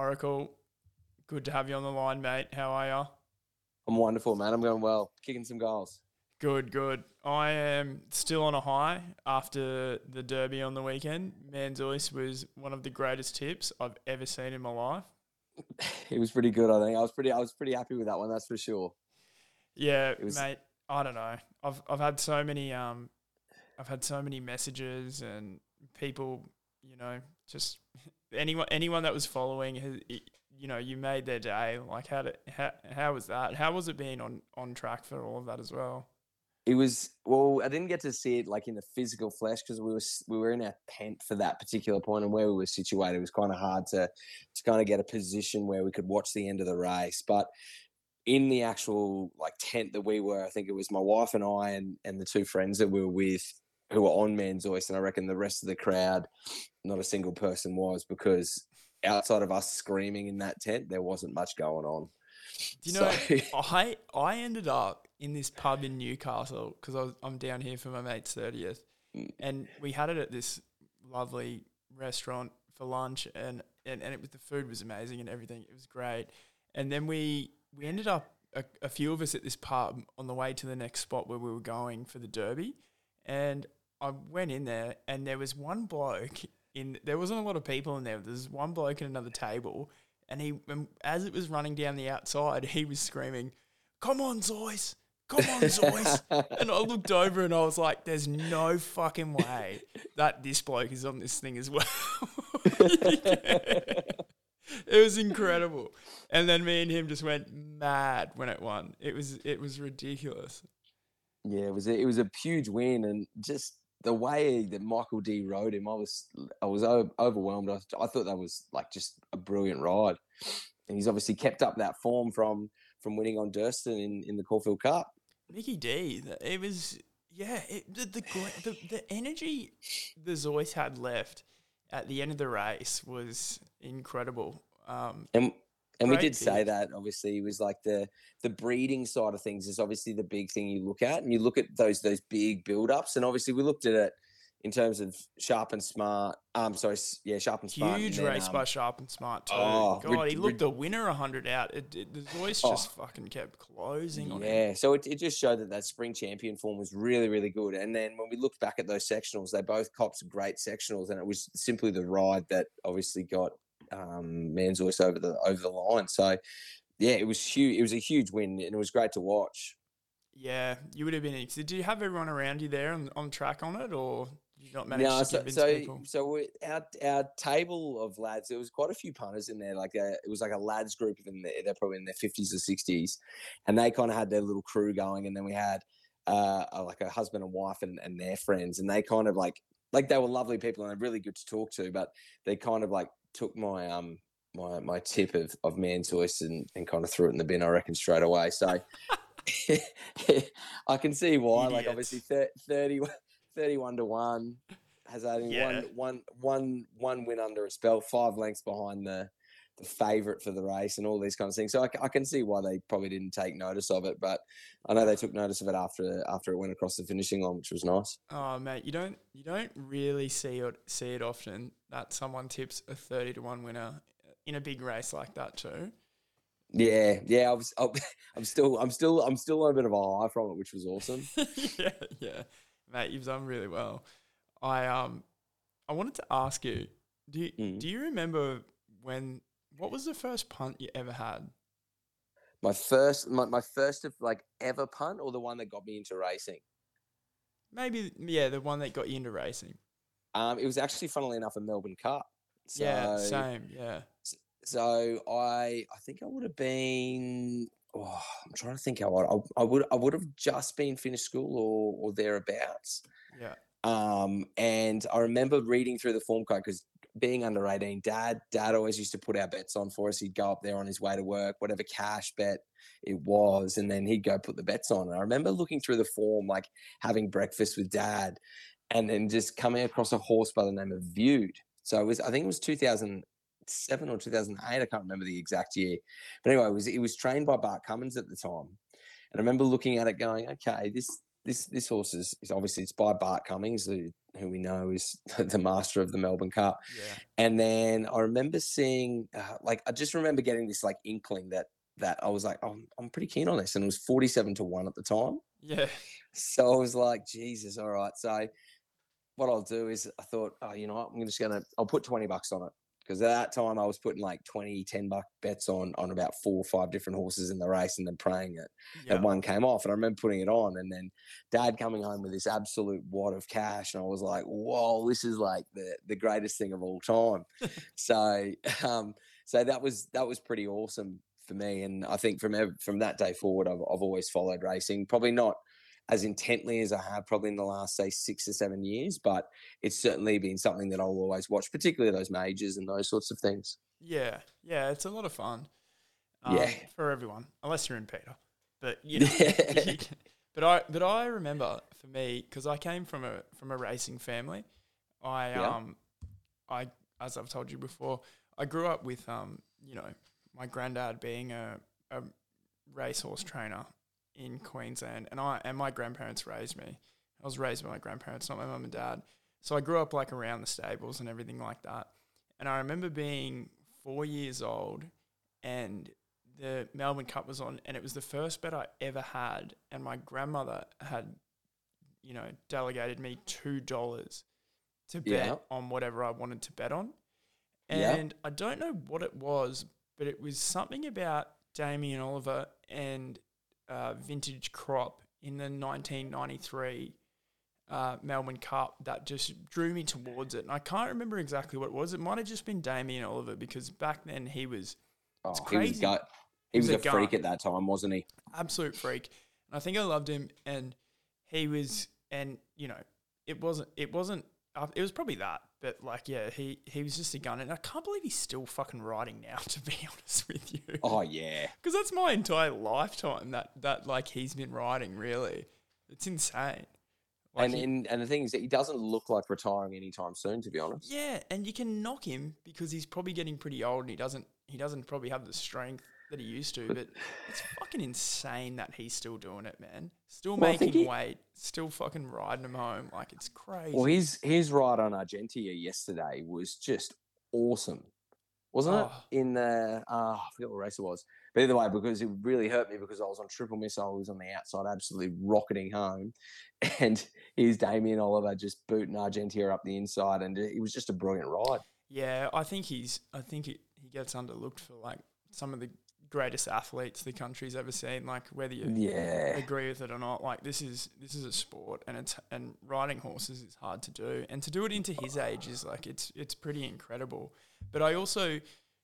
Oracle, good to have you on the line, mate. How are you? I'm wonderful, man. I'm going well. Kicking some goals. Good, good. I am still on a high after the derby on the weekend. Manzoice was one of the greatest tips I've ever seen in my life. It was pretty good, I think. I was pretty I was pretty happy with that one, that's for sure. Yeah, was... mate. I don't know. I've I've had so many um I've had so many messages and people, you know, just anyone anyone that was following you know, you made their day. Like how did how how was that? How was it being on on track for all of that as well? It was well. I didn't get to see it like in the physical flesh because we were we were in our tent for that particular point, and where we were situated it was kind of hard to to kind of get a position where we could watch the end of the race. But in the actual like tent that we were, I think it was my wife and I and and the two friends that we were with who were on Manzoice, and I reckon the rest of the crowd, not a single person was because outside of us screaming in that tent, there wasn't much going on. Do you know, so, I I ended up in this pub in Newcastle because I'm down here for my mate's thirtieth, mm. and we had it at this lovely restaurant for lunch, and, and and it was the food was amazing and everything. It was great, and then we we ended up a, a few of us at this pub on the way to the next spot where we were going for the derby, and I went in there and there was one bloke in there wasn't a lot of people in there. There's one bloke at another table, and he, as it was running down the outside, he was screaming, "Come on, Zois! Come on, Zois!" and I looked over and I was like, "There's no fucking way that this bloke is on this thing as well." it was incredible, and then me and him just went mad when it won. It was it was ridiculous. Yeah, it was a, it was a huge win, and just the way that Michael Dee rode him, I was I was overwhelmed. I, I thought that was like just a brilliant ride, and he's obviously kept up that form from from winning on Durston in, in the Caulfield Cup. Mickey D, it was yeah, it, the, the, the the energy the Zois had left at the end of the race was incredible. Um, and and we did say that obviously it was like the the breeding side of things is obviously the big thing you look at, and you look at those those big build ups, and obviously we looked at it in terms of sharp and smart. Um, sorry, yeah, sharp and smart. Huge and race um, by sharp and smart too. Oh, God, he looked the winner hundred out. It, it, the voice oh, just fucking kept closing on Yeah, so it, it just showed that that spring champion form was really really good. And then when we looked back at those sectionals, they both copped great sectionals, and it was simply the ride that obviously got um, Manzoice over the over the line. So yeah, it was huge. It was a huge win, and it was great to watch. Yeah, you would have been. Did you have everyone around you there on, on track on it, or you not manage no, to so, so, people? So we, our our table of lads, there was quite a few punters in there. Like a, it was like a lads group in there. They're probably in their fifties or sixties, and they kind of had their little crew going. And then we had uh, like a husband and wife and, and their friends, and they kind of like like they were lovely people and they're really good to talk to, but they kind of like took my um my my tip of of Manzoice and and kind of threw it in the bin. I reckon straight away. So I can see why. Like obviously 30, 31 to one has only yeah. one one one one win under a spell, five lengths behind the the favourite for the race and all these kind of things. So I, I, can see why they probably didn't take notice of it, but I know they took notice of it after after it went across the finishing line, which was nice. Oh mate, you don't you don't really see it see it often that someone tips a thirty to one winner in a big race like that too. Yeah, yeah, I was, I'm still, I'm still, I'm still on a bit of a high from it, which was awesome. yeah, yeah, mate, you've done really well. I um, I wanted to ask you, do you, mm. do you remember when what was the first punt you ever had? My first, my, my first of like ever punt, or the one that got me into racing. Maybe, yeah, the one that got you into racing. Um, it was actually, funnily enough, a Melbourne Cup. So, yeah, same. Yeah. So I, I think I would have been. Oh, I'm trying to think how I, I would. I would have just been finished school or or thereabouts. Yeah. Um, and I remember reading through the form code because being under 18, dad, dad always used to put our bets on for us. He'd go up there on his way to work, whatever cash bet it was, and then he'd go put the bets on. And I remember looking through the form, like having breakfast with dad, and then just coming across a horse by the name of Viewed. So it was, I think it was 2007 or 2008. I can't remember the exact year. But anyway, it was, it was trained by Bart Cummings at the time. And I remember looking at it going, okay, this this this horse is, is obviously it's by Bart Cummings, who, who we know is the master of the Melbourne Cup. Yeah. And then I remember seeing, uh, like, I just remember getting this like inkling that that I was like, oh, I'm, I'm pretty keen on this, and it was 47 to one at the time. Yeah. So I was like, Jesus, all right. So what I'll do is I thought, oh, you know what, I'm just gonna I'll put 20 bucks on it because at that time I was putting like 20, 10 buck bets on on about four or five different horses in the race and then praying it Yeah. and one came off and I remember putting it on and then dad coming home with this absolute wad of cash and I was like, whoa, this is like the the greatest thing of all time. so um so that was that was pretty awesome for me and I think from ev- from that day forward I've I've always followed racing, probably not as intently as I have probably in the last say six or seven years, but it's certainly been something that I'll always watch, particularly those majors and those sorts of things. Yeah, yeah, it's a lot of fun. Um, Yeah. for everyone, unless you're in Peter. But you know, but I but I remember for me because I came from a from a racing family. I Yeah. um I as I've told you before, I grew up with um you know my granddad being a a racehorse trainer in Queensland, and I and my grandparents raised me. I was raised by my grandparents, not my mum and dad. So I grew up like around the stables and everything like that. And I remember being four years old and the Melbourne Cup was on, and it was the first bet I ever had. And my grandmother had, you know, delegated me $2 to bet Yeah. on whatever I wanted to bet on. Yeah. And I don't know what it was, but it was something about Damien Oliver and uh, Vintage Crop in the 1993 uh, Melbourne Cup that just drew me towards it. And I can't remember exactly what it was. It might have just been Damien Oliver because back then he was Oh, It's he was crazy. go- he He was was, a a freak at that time, wasn't he? absolute freak. And I think I loved him. And he was, and you know, it wasn't, it wasn't, uh, it was probably that. But like, yeah, he he was just a gun. And I can't believe he's still fucking riding now. To be honest with you, Oh yeah. because that's my entire lifetime that that like he's been riding. Really, it's insane. Like and, he- and and the thing is that he doesn't look like retiring anytime soon, to be honest. Yeah, and you can knock him because he's probably getting pretty old and he doesn't he doesn't probably have the strength that he used to. But it's fucking insane that he's still doing it, man. Still Well, making he- weight, still fucking riding him home. Like it's crazy. Well, his his ride on Argentia yesterday was just awesome, wasn't Oh. it? In the uh, I forget what race it was, but either way, because it really hurt me because I was on triple missile, I was on the outside, absolutely rocketing home, and here's Damien Oliver just booting Argentia up the inside, and it was just a brilliant ride. yeah, I think he's I think he, he gets underlooked for like some of the greatest athletes the country's ever seen. Like whether you Yeah, agree with it or not. Like this is this is a sport, and it's and riding horses is hard to do, and to do it into his age is like it's it's pretty incredible. But I also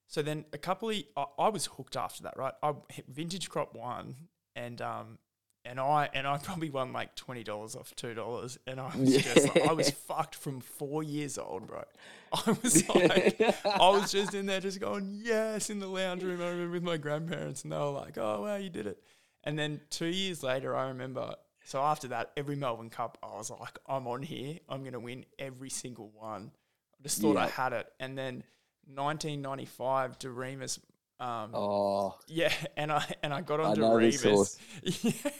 so then a couple of I, I was hooked after that, right? I hit vintage crop one, and um and I and I probably won like twenty dollars off two dollars, and I was just like, I was fucked from four years old, bro. I was like. I was just in there, just going yes in the lounge room. I remember with my grandparents, and they were like, "Oh wow, you did it." And then two years later, I remember. So after that, every Melbourne Cup, I was like, "I'm on here. I'm gonna win every single one." I just thought I had it. And then 1995, Doriemus. Um, oh, yeah, and I and I got on Doriemus.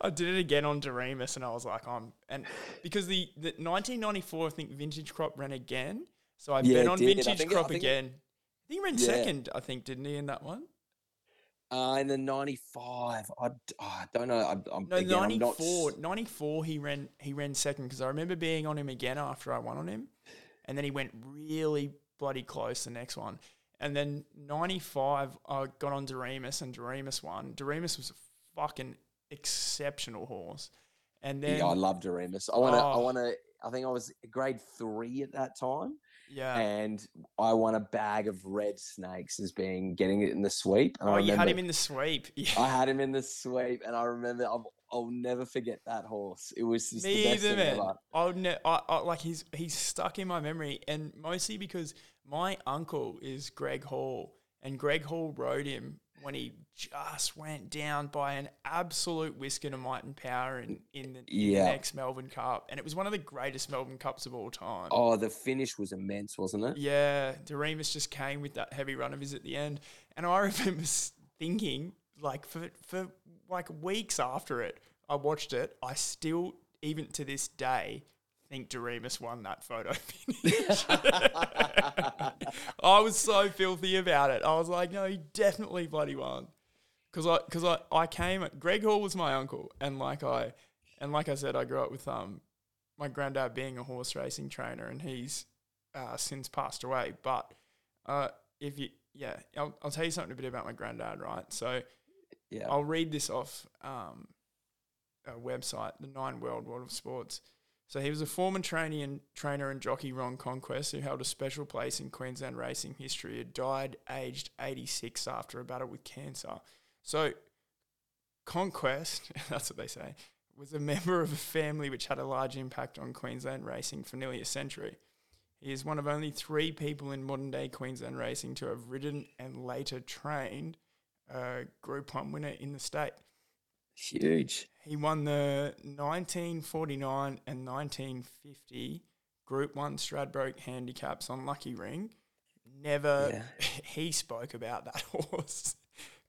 I did it again on Doriemus, and I was like, "I'm," and because the, the 1994, I think Vintage Crop ran again, so I Yeah, bet on did. Vintage it- Crop I think it- again. I think he ran Yeah. second. I think didn't he in that one? uh, in the '95, I, oh, I don't know. I'm, I'm, No, again, I'm not 94. 94 he ran he ran second because I remember being on him again after I won on him, and then he went really bloody close the next one. And then 95, I got on Doriemus and Doriemus won. Doriemus was a fucking exceptional horse. And then, yeah, I love Doriemus. I want to. I Oh. want to. I think I was grade three at that time, yeah. and I won a bag of red snakes as being getting it in the sweep. And Oh, I you had him in the sweep. Yeah. I had him in the sweep, and I remember. I'll, I'll never forget that horse. It was just Me the best either, thing man. ever. I would ne- I, I, like he's he's stuck in my memory, and mostly because my uncle is Greg Hall, and Greg Hall rode him when he just went down by an absolute whisker to might and power in in the, Yeah. next Melbourne Cup, and it was one of the greatest Melbourne Cups of all time. Oh, the finish was immense, wasn't it? Yeah, Doriemus just came with that heavy run of his at the end, and I remember thinking, like for for like weeks after it, I watched it. I still, even to this day, think Doriemus won that photo finish. I was so filthy about it. I was like, no, he definitely bloody won. Cause I, cause I, I came. Greg Hall was my uncle, and like I, and like I said, I grew up with um, my granddad being a horse racing trainer, and he's uh, since passed away. But uh, if you, yeah, I'll, I'll tell you something a bit about my granddad, right? So, Yeah. I'll read this off um, a website, the Nine Wide World of Sports. So he was a former trainee and trainer and jockey Ron Conquest, who held a special place in Queensland racing history. Had died aged 86 after a battle with cancer. So Conquest, that's what they say, was a member of a family which had a large impact on Queensland racing for nearly a century. He is one of only three people in modern day Queensland racing to have ridden and later trained a Group 1 winner in the state. Huge. He won the 1949 and 1950 Group 1 Stradbroke handicaps on Lucky Ring. Never, Yeah. he spoke about that horse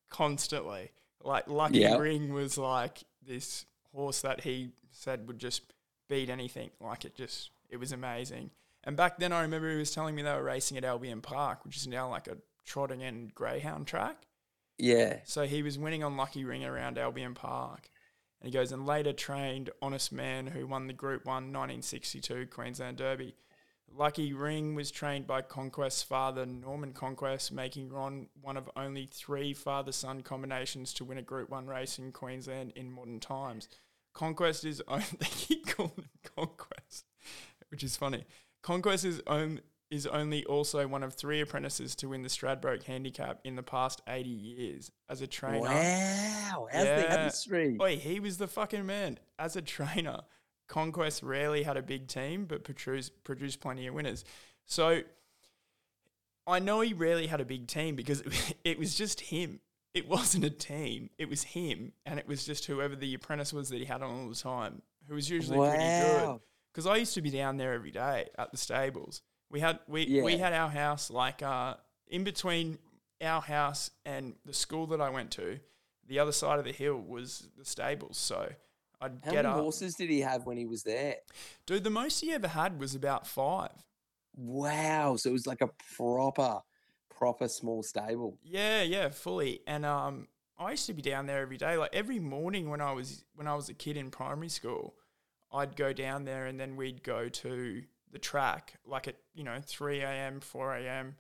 constantly. Like, Lucky Yeah. Ring was like this horse that he said would just beat anything. Like, it just, it was amazing. And back then, I remember he was telling me they were racing at Albion Park, which is now like a trotting and greyhound track. Yeah. So he was winning on Lucky Ring around Albion Park. And he goes and later trained Honest Man, who won the Group 1 1962 Queensland Derby. Lucky Ring was trained by Conquest's father, Norman Conquest, making Ron one of only three father son combinations to win a Group 1 race in Queensland in modern times. Conquest is only, they keep calling him Conquest, which is funny. Conquest is own, is only also one of three apprentices to win the Stradbroke Handicap in the past 80 years. As a trainer, Wow. The Yeah. history? Oi, he was the fucking man. As a trainer, Conquest rarely had a big team, but produced produced plenty of winners. So I know he rarely had a big team because it was just him. It wasn't a team. It was him, and it was just whoever the apprentice was that he had on all the time, who was usually pretty good. Because I used to be down there every day at the stables. We had we, we had our house like uh, in between our house and the school that I went to. The other side of the hill was the stables, so I'd How get many up. horses did he have when he was there? Dude, the most he ever had was about five. Wow. So it was like a proper, proper small stable. Yeah, yeah, fully. And um, I used to be down there every day. Like every morning when I was when I was a kid in primary school, I'd go down there and then we'd go to the track like at you know three a.m., four a.m.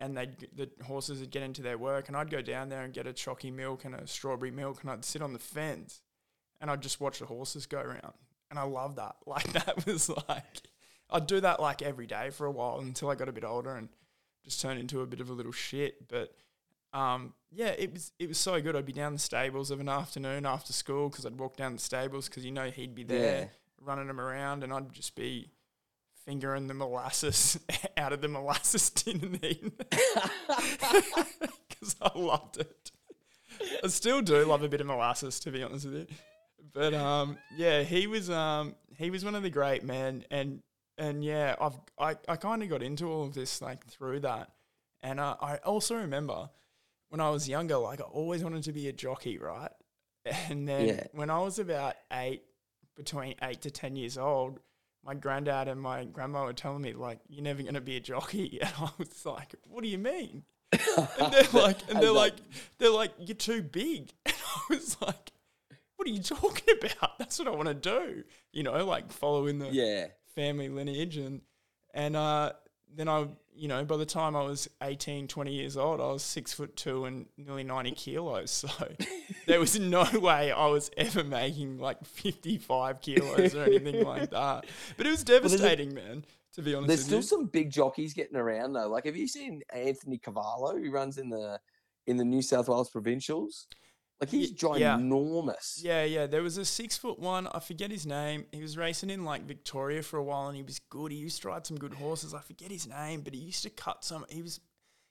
And they'd the horses would get into their work, and I'd go down there and get a chalky milk and a strawberry milk, and I'd sit on the fence, and I'd just watch the horses go around, and I love that. Like that was like I'd do that like every day for a while until I got a bit older and just turned into a bit of a little shit. But um, yeah, it was it was so good. I'd be down the stables of an afternoon after school because I'd walk down the stables because you know he'd be there Yeah. running them around, and I'd just be fingering the molasses out of the molasses tin and because I loved it. I still do love a bit of molasses, to be honest with you. But um, yeah, he was um, he was one of the great men, and and yeah, I've I, I kind of got into all of this like through that, and uh, I also remember when I was younger, like I always wanted to be a jockey, right? And then Yeah. when I was about eight, between eight to ten years old, my granddad and my grandma were telling me like, "You're never going to be a jockey," and I was like, "What do you mean?" And they're like, and they're like, they're like, "You're too big," and I was like, "What are you talking about? That's what I want to do." You know, like following the yeah. family lineage and and uh, then I you know by the time I was 18 20 years old I was six foot two and nearly 90 kilos so there was no way I was ever making like 55 kilos or anything like that but it was devastating man to be honest There's still you some big jockeys getting around though. Like, have you seen Anthony Cavallo? Who runs in the in the New South Wales Provincials. Like, he's yeah. ginormous. yeah yeah there was a six foot one I forget his name he was racing in like Victoria for a while and he was good he used to ride some good horses I forget his name but he used to cut some he was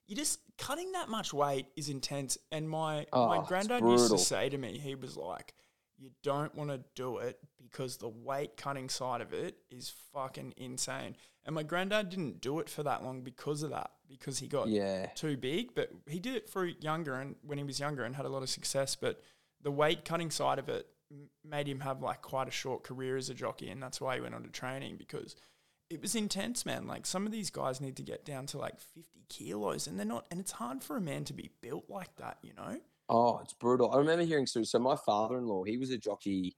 you just cutting that much weight is intense. And my Oh, my granddad used to say to me, he was like, "You don't want to do it because the weight cutting side of it is fucking insane." And my granddad didn't do it for that long because of that, because he got Yeah. too big. But he did it for younger and when he was younger and had a lot of success. But the weight cutting side of it made him have like quite a short career as a jockey, and that's why he went on to training because it was intense, man. Like some of these guys need to get down to like fifty kilos, and they're not, and it's hard for a man to be built like that, you know. Oh, it's brutal. I remember hearing so. So my father-in-law, he was a jockey.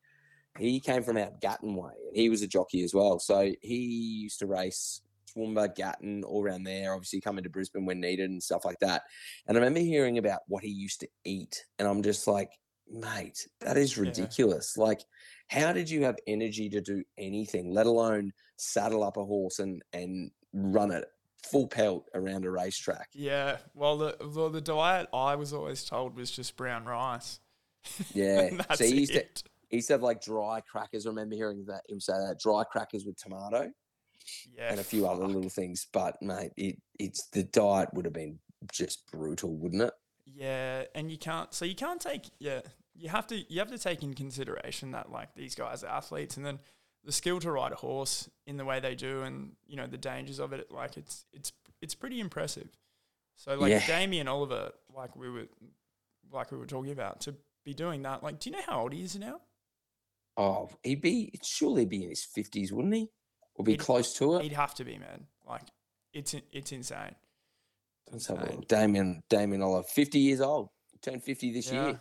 He came from out Gatton way, and he was a jockey as well. So he used to race Toowoomba, Gatton, all around there. Obviously, coming to Brisbane when needed and stuff like that. And I remember hearing about what he used to eat, and I'm just like, mate, that is Yeah. ridiculous. Like, how did you have energy to do anything, let alone saddle up a horse and and run it full pelt around a racetrack? Yeah. Well, the well, the diet I was always told was just brown rice. Yeah. That's so he used to it. he used to have like dry crackers. I remember hearing that him say that dry crackers with tomato Yeah. and a few other little things. But mate, it it's the diet would have been just brutal, wouldn't it? Yeah, and you can't. So you can't take. Yeah, you have to. You have to take in consideration that like these guys are athletes, and then the skill to ride a horse in the way they do, and you know the dangers of it. Like it's it's it's pretty impressive. So like Yeah. Damien Oliver, like we were, like we were talking about, to be doing that. Like, do you know how old he is now? Oh, he'd be he'd surely be in his fifties, wouldn't he? Or be He'd- close to it. He'd have to be, man. Like, it's it's insane. Let's have a insane. look. Damien Damien Oliver, fifty years old. Turned fifty this yeah. year.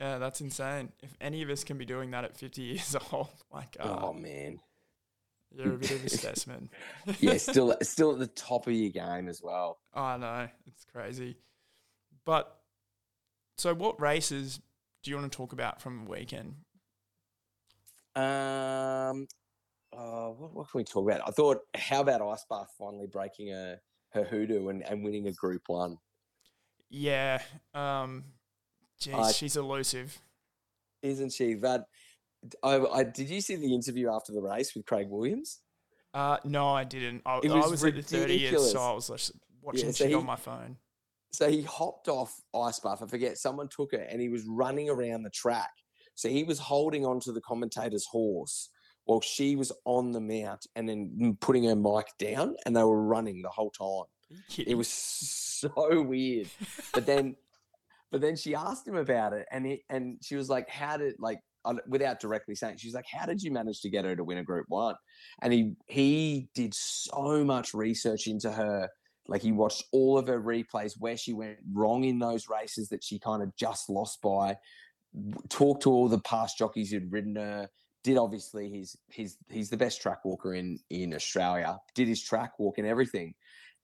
Yeah, that's insane. If any of us can be doing that at 50 years old, like, uh, Oh man. you're a bit of a specimen. Yeah, still still at the top of your game as well. I know it's crazy, but so what races do you want to talk about from the weekend? Um, uh, what, what can we talk about? I thought, how about Ice Bath finally breaking a her hoodoo and, and winning a Group One? Yeah, um, geez, I- she's elusive. Isn't she? But I, I did you see the interview after the race with Craig Williams? Uh, no, I didn't. I, It I was was at the 30th, ridiculous. so I was watching so shit on my phone. So he hopped off Ice Bath. I forget someone took it, and he was running around the track. So he was holding onto the commentator's horse while she was on the mount, and then putting her mic down, and they were running the whole time. It was so weird. But then, but then she asked him about it, and he, and she was like, "How did like?" Without directly saying, she's like, "How did you manage to get her to win a Group One?" And he he did so much research into her. Like he watched all of her replays where she went wrong in those races that she kind of just lost by. Talked to all the past jockeys who'd ridden her. Did obviously he's he's he's the best track walker in in Australia. Did his track walk and everything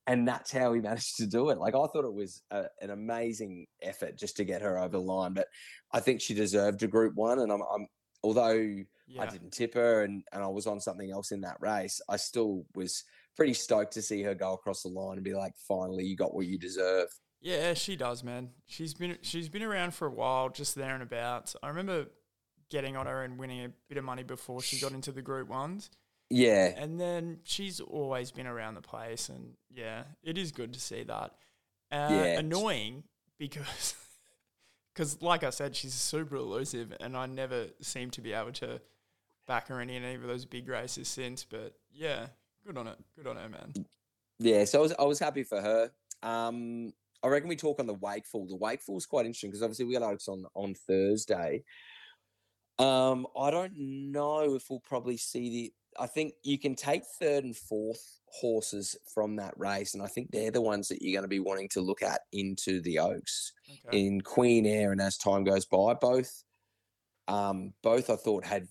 and that's how he managed to do it. Like I thought it was a, an amazing effort just to get her over the line, but I think she deserved a Group One. And I'm, I'm although I didn't tip her and and I was on something else in that race, I still was pretty stoked to see her go across the line and be like, finally, you got what you deserve. Yeah, she does, man. She's been she's been around for a while, just there and about. I remember getting on her and winning a bit of money before she got into the group ones. Yeah, And then she's always been around the place and yeah, it is good to see that. Uh, Yeah. annoying because cuz like I said she's super elusive and I never seem to be able to back her in any of those big races since, but yeah, good on it. Good on her, man. yeah. So I was I was happy for her. Um, I reckon we talk on the wakeful. The wakeful is quite interesting because obviously we got Oaks on on Thursday. Um, I don't know if we'll probably see the. I think you can take third and fourth horses from that race, and I think they're the ones that you're going to be wanting to look at into the Oaks Okay. in Queen Air. And as time goes by, both, um, both I thought had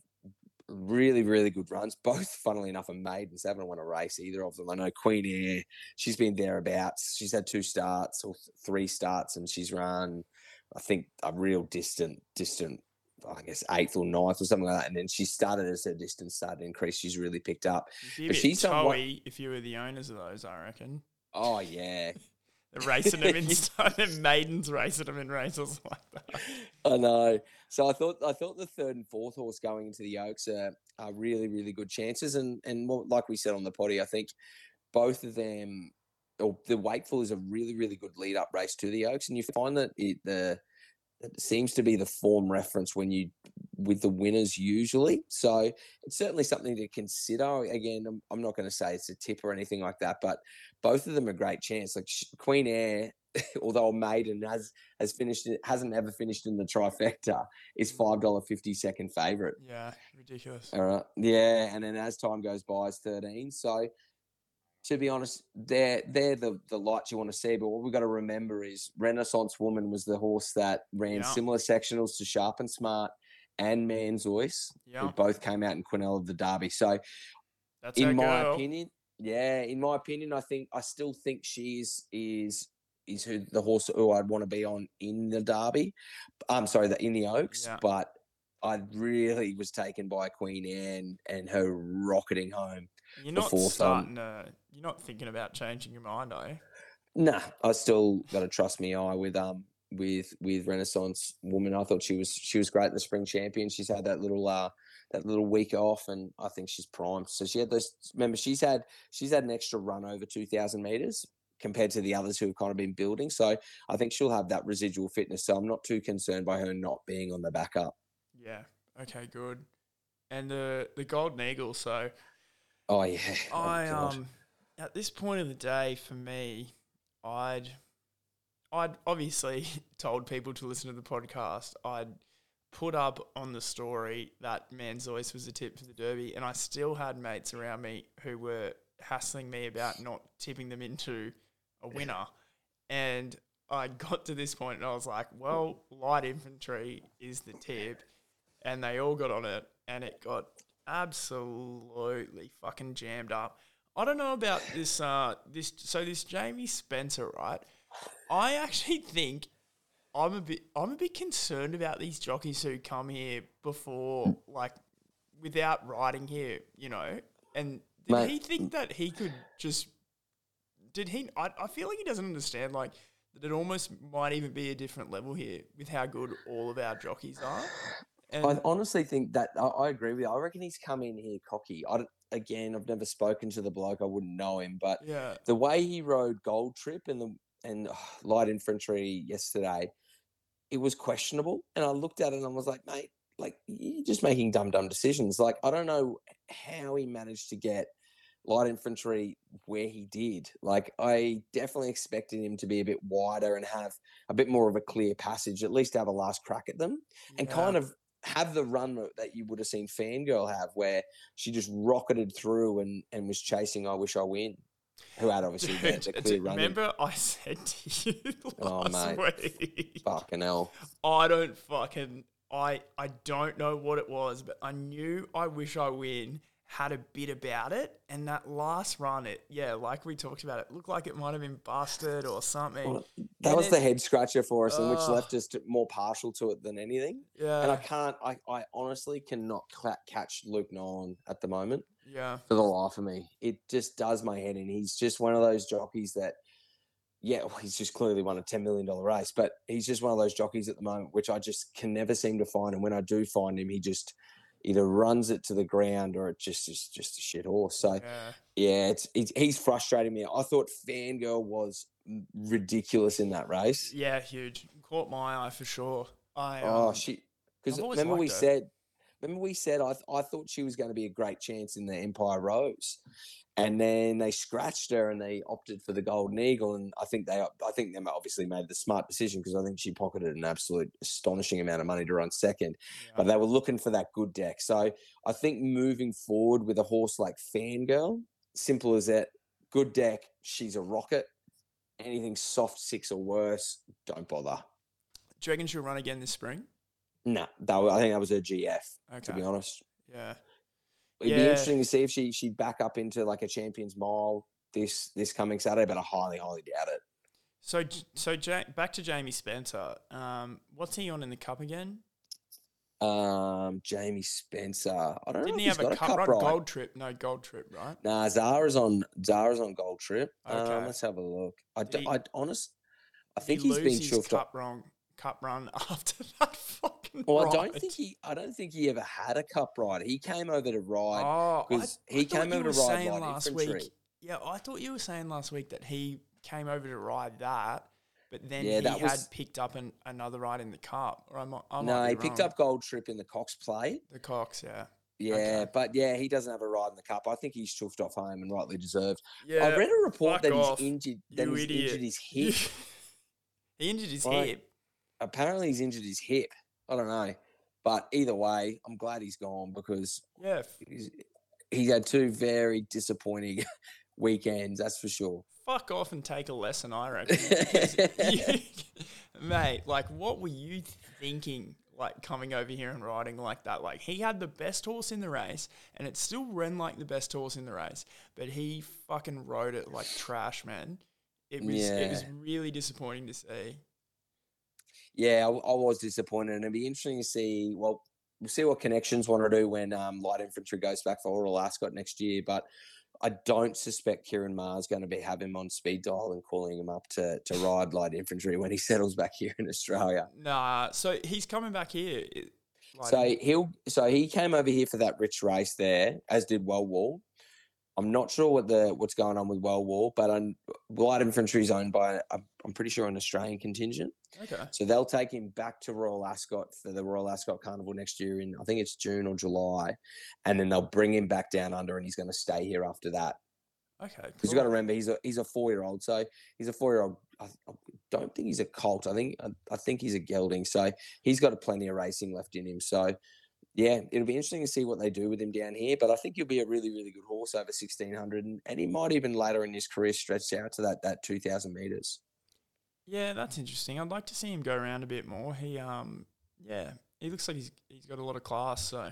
really, really good runs. Both, funnily enough, are maidens. They haven't won a race either of them. I know Queen Air. She's been thereabouts. She's had two starts or th- three starts, and she's run, I think, a real distant, distant. I guess eighth or ninth or something like that, and then she started as her distance started to increase. She's really picked up. You'd be but bit she's somewhat- if you were the owners of those, I reckon. Oh yeah, They're racing them in maidens racing them in races like that. I know. So I thought I thought the third and fourth horse going into the Oaks are, are really really good chances, and and what, like we said on the potty, I think both of them, or the Wakeful is a really really good lead up race to the Oaks, and you find that it the it seems to be the form reference when you with the winners usually. So it's certainly something to consider. Again, I'm, I'm not going to say it's a tip or anything like that, but both of them a great chance. Like Queen Air, although a maiden has has finished it hasn't ever finished in the trifecta, is Mm. five dollar fifty second favorite. Yeah, ridiculous. All right. Yeah, and then as time goes by, it's thirteen. So to be honest, they're they're the the lights you want to see. But what we've got to remember is Renaissance Woman was the horse that ran Yeah. similar sectionals to Sharp and Smart and Manzoice, Yeah, who both came out in Quinella of the Derby. So that's in my girl. opinion, yeah, in my opinion, I think I still think she is is is who the horse who I'd want to be on in the Derby. I'm sorry, the in the Oaks, Yeah. but I really was taken by Queen Anne and her rocketing home. You're not before, starting to. You're not thinking about changing your mind, are you? Nah, I still got to trust me eye with um with with Renaissance Woman. I thought she was she was great in the Spring Champion. She's had that little uh that little week off, and I think she's primed. So she had those. Remember, she's had she's had an extra run over two thousand meters compared to the others who have kind of been building. So I think she'll have that residual fitness. So I'm not too concerned by her not being on the backup. Yeah. Okay. Good. And the the Golden Eagle. So Oh yeah, Oh, I God. um at this point of the day for me, I'd I'd obviously told people to listen to the podcast. I'd put up on the story that Manzoice was a tip for the Derby, and I still had mates around me who were hassling me about not tipping them into a winner. And I got to this point and I was like, well, light infantry is the tip. And they all got on it and it got absolutely fucking jammed up. I don't know about this uh this so this Jamie Spencer, right? I actually think I'm a bit I'm a bit concerned about these jockeys who come here before like without riding here, you know. And did Mate, he think that he could just did he I, I feel like he doesn't understand like that it almost might even be a different level here with how good all of our jockeys are. And I honestly think that I, I agree with you. I reckon he's come in here cocky. I again, I've never spoken to the bloke. I wouldn't know him, but yeah, the way he rode Gold Trip and the and oh, light infantry yesterday, it was questionable. And I looked at it and I was like, mate, like you're just making dumb dumb decisions. Like I don't know how he managed to get light infantry where he did. Like I definitely expected him to be a bit wider and have a bit more of a clear passage, at least have a last crack at them and yeah. kind of have the run that you would have seen Fangirl have, where she just rocketed through and, and was chasing I Wish I Win, who had obviously Dude, the d- clear run. remember I said to you Oh, last mate. week. Fucking hell. I don't fucking I I don't know what it was, but I knew I wish I win had a bit about it, and that last run, it yeah, like we talked about, it looked like it might have been busted or something. Well, That And was it- the head scratcher for us, and which left us more partial to it than anything. yeah, And I can't, I, I honestly cannot catch Luke Nolen at the moment yeah, for the life of me. It just does my head in. He's just one of those jockeys that, yeah, well, he's just clearly won a $10 million race, but he's just one of those jockeys at the moment, which I just can never seem to find. And when I do find him, he just either runs it to the ground or it just is just a shit horse. So, yeah. yeah, it's, it's he's frustrating me. I thought Fangirl was ridiculous in that race. Yeah, huge. Caught my eye for sure. I Oh, um, she because remember we her. said, remember we said I th- I thought she was going to be a great chance in the Empire Rose, and then they scratched her and they opted for the Golden Eagle, and I think they I think they obviously made the smart decision because I think she pocketed an absolute astonishing amount of money to run second, but they were looking for that good deck. So I think moving forward with a horse like Fangirl, simple as that, good deck, she's a rocket. Anything soft six or worse, don't bother. Do you reckon she'll run again this spring? No, that wa- I think that was her GF. Okay. To be honest, Yeah. it'd be interesting to see if she she back up into like a Champions Mile this this coming Saturday, but I highly highly doubt it. So so ja- back to Jamie Spencer. Um, what's he on in the cup again? Um, Jamie Spencer, I don't know. Didn't he he's have a cup, cup run? ride. Gold trip? No, gold trip, right? Nah, Zahra's on Zahra's on Gold Trip. Um, Okay. let's have a look. I, he- I honest, I think he he's been chuffed up. cup wrong cup run after that fucking Well, I don't think he. I don't think he ever had a cup ride. He came over to ride. Oh, I- I he thought came you over to were ride light last infantry. week. Yeah, I thought you were saying last week that he came over to ride that, but then Yeah, he had was- picked up an, another ride in the cup. Or I might, I no, he picked wrong. up Gold Trip in the Cox Plate. the Cox. Yeah, Yeah, but yeah, he doesn't have a ride in the cup. I think he's chuffed off home and rightly deserved. yeah. I read a report that off, he's injured. That he's idiot. injured his hip. he injured his Right. hip. Apparently, he's injured his hip. I don't know, but either way, I'm glad he's gone because Yeah, he's, he's had two very disappointing weekends. That's for sure. fuck off and take a lesson. I reckon, you- mate. Like, what were you thinking? Like coming over here and riding like that. Like he had the best horse in the race, and it still ran like the best horse in the race. But he fucking rode it like trash, man. It was it was really disappointing to see. Yeah, I, I was disappointed, and it'd be interesting to see. Well, we'll see what connections want to do when um, light infantry goes back for Royal Ascot next year. But I don't suspect Ciaron Maher's going to be having him on speed dial and calling him up to to ride light infantry when he settles back here in Australia. Nah, so he's coming back here. like- So he'll so he came over here for that rich race there, as did Well Wall. I'm not sure what the what's going on with Well Wall, but I'm, light infantry is owned by I'm, I'm pretty sure an Australian contingent. okay, So they'll take him back to Royal Ascot for the Royal Ascot Carnival next year in I think it's June or July, and then they'll bring him back down under, and he's going to stay here after that. okay, Because you got to remember he's a he's a four year old, so he's a four year old. I, I don't think he's a colt. I think I, I think he's a gelding. So he's got a plenty of racing left in him. So yeah, it'll be interesting to see what they do with him down here. But I think he'll be a really really good horse over sixteen hundred, and, and he might even later in his career stretch out to that that two thousand meters. Yeah, that's interesting. I'd like to see him go around a bit more. He um yeah, he looks like he's he's got a lot of class, so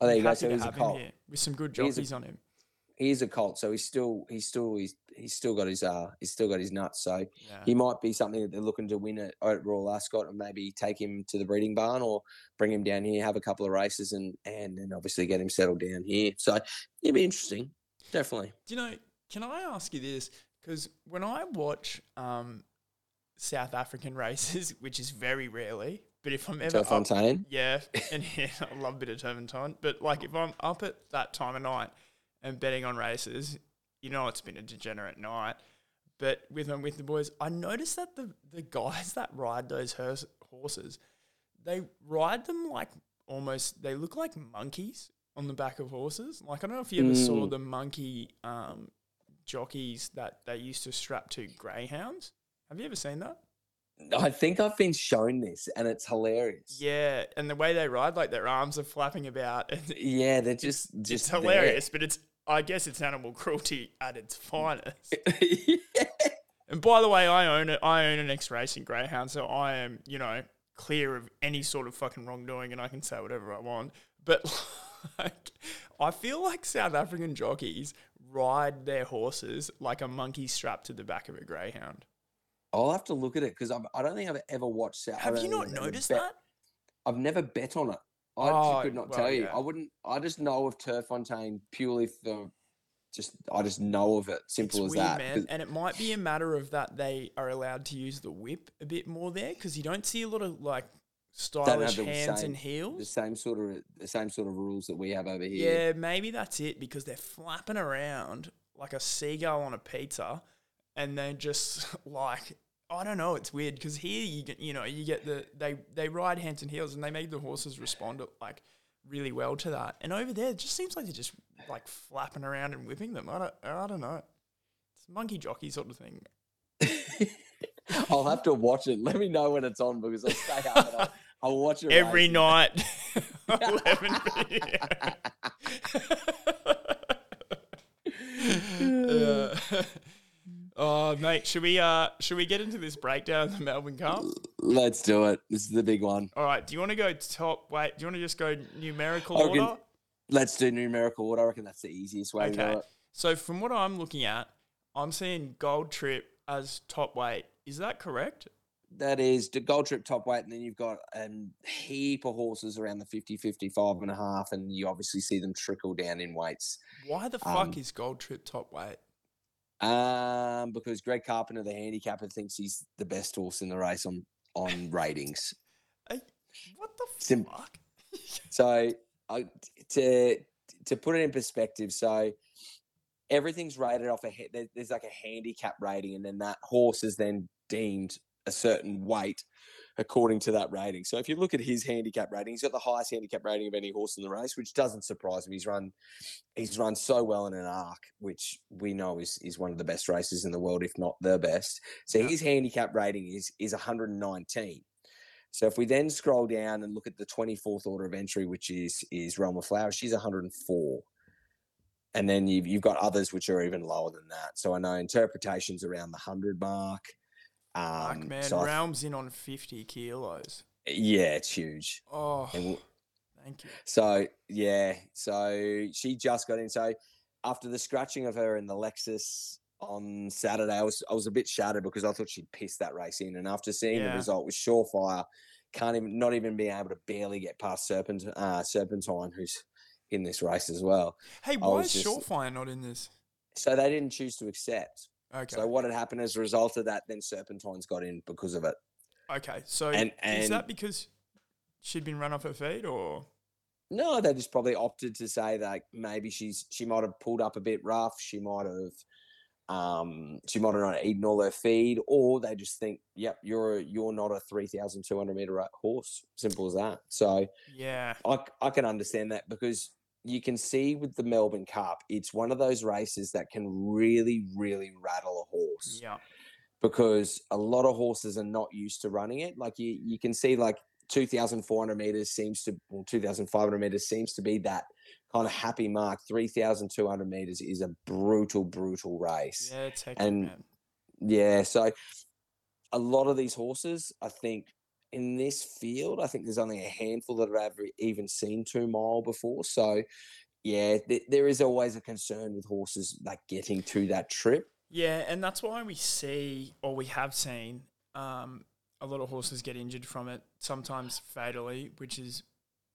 Oh, there you go. So to he's a have him colt. here with some good is a- jockeys on him. He is a colt, so he's still he's still he's he's still got his uh he's still got his nuts. So Yeah. he might be something that they're looking to win at, at Royal Ascot and maybe take him to the breeding barn or bring him down here, have a couple of races, and and then obviously get him settled down here. So it'd be interesting, definitely. Do you know? Can I ask you this? Because when I watch um, South African races, which is very rarely, but if I'm ever up, yeah, and yeah, I love a bit of Turffontein, but like if I'm up at that time of night and betting on races, you know it's been a degenerate night. But with um, with the boys, I noticed that the the guys that ride those hers- horses, they ride them like almost they look like monkeys on the back of horses. Like I don't know if you ever saw Mm. the monkey um, jockeys that they used to strap to greyhounds. Have you ever seen that? I think I've been shown this, and it's hilarious. Yeah, and the way they ride, like their arms are flapping about, yeah, they're just just it's there. hilarious. But it's I guess it's animal cruelty at its finest. yeah. and by the way, I own it. I own an X Racing Greyhound, so I am you know clear of any sort of fucking wrongdoing, and I can say whatever I want. But like, I feel like South African jockeys ride their horses like a monkey strapped to the back of a greyhound. I'll have to look at it because I don't think I've ever watched. South- Have you not noticed bet- that? I've never bet on it. I Oh, could not well, tell you. yeah. I wouldn't. I just know of Turffontein purely for just. I just know of it. Simple it's as weird, that. man. And it might be a matter of that they are allowed to use the whip a bit more there because you don't see a lot of like stylish hands same- and the same sort of the same sort of rules that we have over here. Yeah. maybe that's it because they're flapping around like a seagull on a pizza, and they just like I don't know. It's weird because here you get you know you get the they they ride hands and heels and they make the horses respond like really well to that. And over there, it just seems like they're just like flapping around and whipping them. I don't I don't know. It's a monkey jockey sort of thing. I'll have to watch it. Let me know when it's on because I'll stay up and I'll, I'll watch it every night. 11 p.m. Uh, oh, mate, should we uh should we get into this breakdown of the Melbourne Cup? Let's do it. This is the big one. All right, do you want to go top? Wait, do you want to just go numerical reckon- order? Let's do numerical order. I reckon that's the easiest way to Okay. So from what I'm looking at, I'm seeing Gold Trip as top weight. Is that correct? That is the gold trip top weight, and then you've got a heap of horses around the 50, 55 and a half, and you obviously see them trickle down in weights. Why the fuck Um, is Gold Trip top weight? Um, because Greg Carpenter, the handicapper, thinks he's the best horse in the race on on ratings. Hey, what the Sim- fuck? So, I, to to put it in perspective, so everything's rated off a there's like a handicap rating, and then that horse is then deemed a certain weight according to that rating. So if you look at his handicap rating, he's got the highest handicap rating of any horse in the race, which doesn't surprise me. He's run he's run so well in an arc, which we know is is one of the best races in the world, if not the best. So his handicap rating is is 119. So if we then scroll down and look at the 24th order of entry, which is is Realm of Flowers, she's 104. And then you've, you've got others which are even lower than that. So I know interpretations around the 100 mark. Fuck, Um, man, so I th- Realm's in on 50 kilos. yeah, it's huge. Oh, And w- thank you. so yeah, so she just got in. So after the scratching of her in the Lexus on Saturday, I was I was a bit shattered because I thought she'd pissed that race in. And after seeing Yeah. the result with Surefire, can't even not even be able to barely get past Serpent uh, Serpentine, who's in this race as well. Hey, why is just- Surefire not in this? So they didn't choose to accept. Okay. So what had happened as a result of that, then Serpentine's got in because of it. okay. So and- is that because she'd been run off her feet or? No, they just probably opted to say that maybe she's she might have pulled up a bit rough. She might have um she might have not eaten all her feed, or they just think, yep, you're you're not a three thousand two hundred meter horse. Simple as that. So Yeah. I, I can understand that because you can see with the Melbourne Cup, it's one of those races that can really really rattle a horse Yeah. because a lot of horses are not used to running it. Like you, you can see like 2,400 meters seems to, well, 2,500 meters seems to be that kind of happy mark. 3,200 meters is a brutal, brutal race. Yeah, And- man. Yeah. So a lot of these horses, I think in this field, I think there's only a handful that have ever even seen two mile before. So yeah, th- there is always a concern with horses like getting to that trip. Yeah, and that's why we see, or we have seen, um, a lot of horses get injured from it, sometimes fatally, which is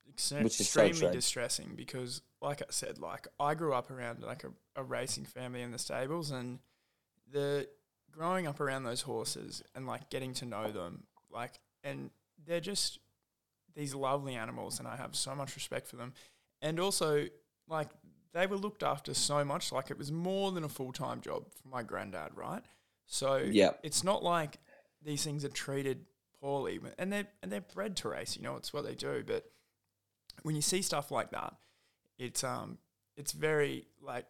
Which is extremely true. distressing because, like I said, like I grew up around like a, a racing family in the stables, and the growing up around those horses and like getting to know them, like, and they're just these lovely animals, and I have so much respect for them, and also like they were looked after so much, like it was more than a full time job for my granddad, right? So Yep. it's not like these things are treated poorly, and they're and they're bred to race. You know, it's what they do. But when you see stuff like that, it's um it's very like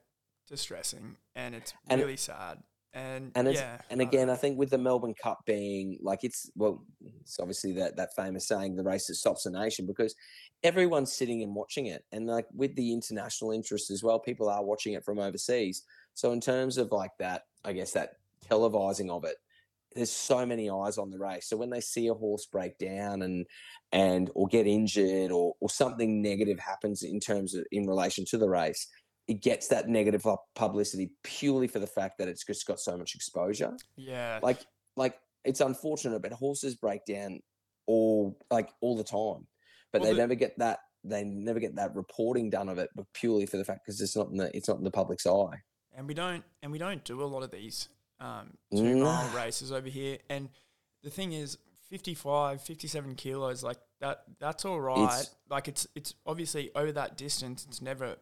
distressing and it's And- really sad. And and it's yeah, and again. I think with the Melbourne Cup being like it's well, it's obviously that that famous saying, "The race that stops a nation," because everyone's sitting and watching it, and like with the international interest as well, people are watching it from overseas. So in terms of like that, I guess that televising of it, there's so many eyes on the race. So when they see a horse break down and and or get injured or or something negative happens in terms of in relation to the race, it gets that negative publicity purely for the fact that it's just got so much exposure. yeah, Like like it's unfortunate, but horses break down all like all the time, but Well, they the- never get that they never get that reporting done of it, but purely for the fact because it's not in the it's not in the public's eye. and we don't and we don't do a lot of these um, two mile races over here. And the thing is, 55, 57 kilos, like that, that's all right. like it's it's obviously over that distance. It's never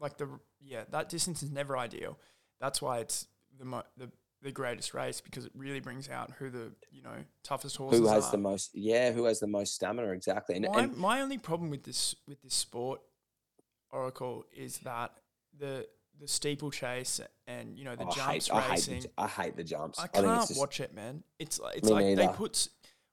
like the yeah that distance is never ideal. That's why it's the mo- the the greatest race because it really brings out who the you know toughest horses Who has are. the most? Yeah, who has the most stamina? Exactly. And, my, and my only problem with this with this sport oracle is that the the steeplechase and you know the oh, I jumps hate, I hate, the, I hate the jumps. I can't just- watch it, man. It's like it's like they put.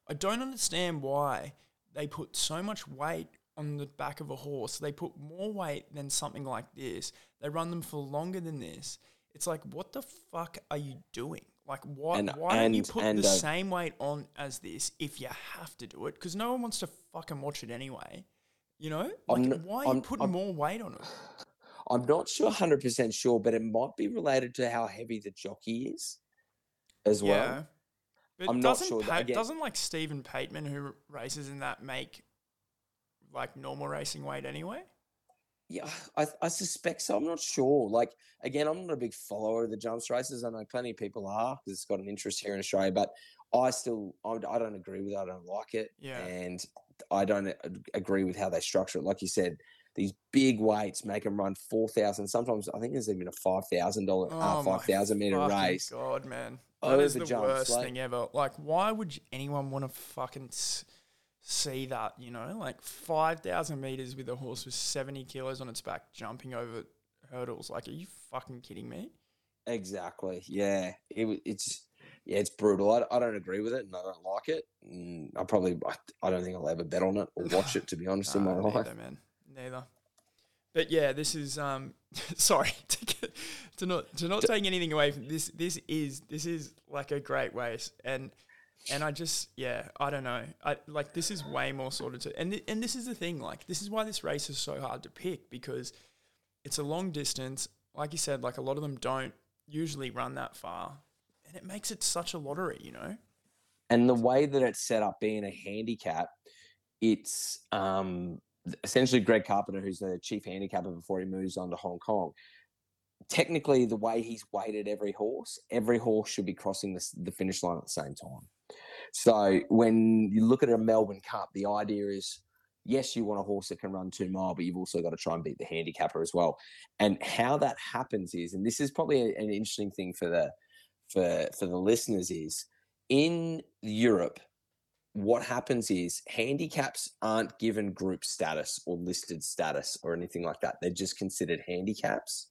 I don't understand why they put so much weight on the back of a horse. They put more weight than something like this. They run them for longer than this. It's like, what the fuck are you doing? Like, why? And- why don't you and- put and, the uh, same weight on as this if you have to do it? Because no one wants to fucking watch it anyway. You know, like, I'm why are you I'm- putting I'm- more weight on it? I'm not sure, hundred percent sure, but it might be related to how heavy the jockey is, as well. But I'm not doesn't sure that- again- doesn't like Stephen Pateman who races in that make like normal racing weight anyway? Yeah, I, I suspect so. I'm not sure. Like again, I'm not a big follower of the jumps races. I know plenty of people are because it's got an interest here in Australia, but I still I, I don't agree with it. I don't like it, Yeah. and I don't agree with how they structure it. Like you said, these big weights make them run four thousand. Sometimes I think there's even a five thousand dollar, uh, Oh my five thousand meter race. God, man, that is the jumps, worst like- thing ever. Like, why would anyone want to fucking s- see that? You know, like five thousand meters with a horse with seventy kilos on its back jumping over hurdles. Like, are you fucking kidding me? Exactly. Yeah. It, it's yeah, it's brutal. I, I don't agree with it, and I don't like it. Mm, I probably I, I don't think I'll ever bet on it or watch it. To be honest, in my Nah, life. neither, man, neither. But yeah, this is um, sorry to, get, to not to not take anything away from this. This is this is like a great race, and and I just yeah, I don't know. I like this is way more sorted to, and th- and this is the thing. Like this is why this race is so hard to pick because it's a long distance. Like you said, like a lot of them don't usually run that far, and it makes it such a lottery. You know. and the way that it's set up being a handicap it's um essentially greg carpenter who's the chief handicapper before he moves on to hong kong technically the way he's weighted every horse every horse should be crossing the, the finish line at the same time so when you look at a melbourne cup the idea is yes you want a horse that can run two mile but you've also got to try and beat the handicapper as well and how that happens is and this is probably an interesting thing for the for for the listeners is in Europe, what happens is handicaps aren't given group status or listed status or anything like that. They're just considered handicaps.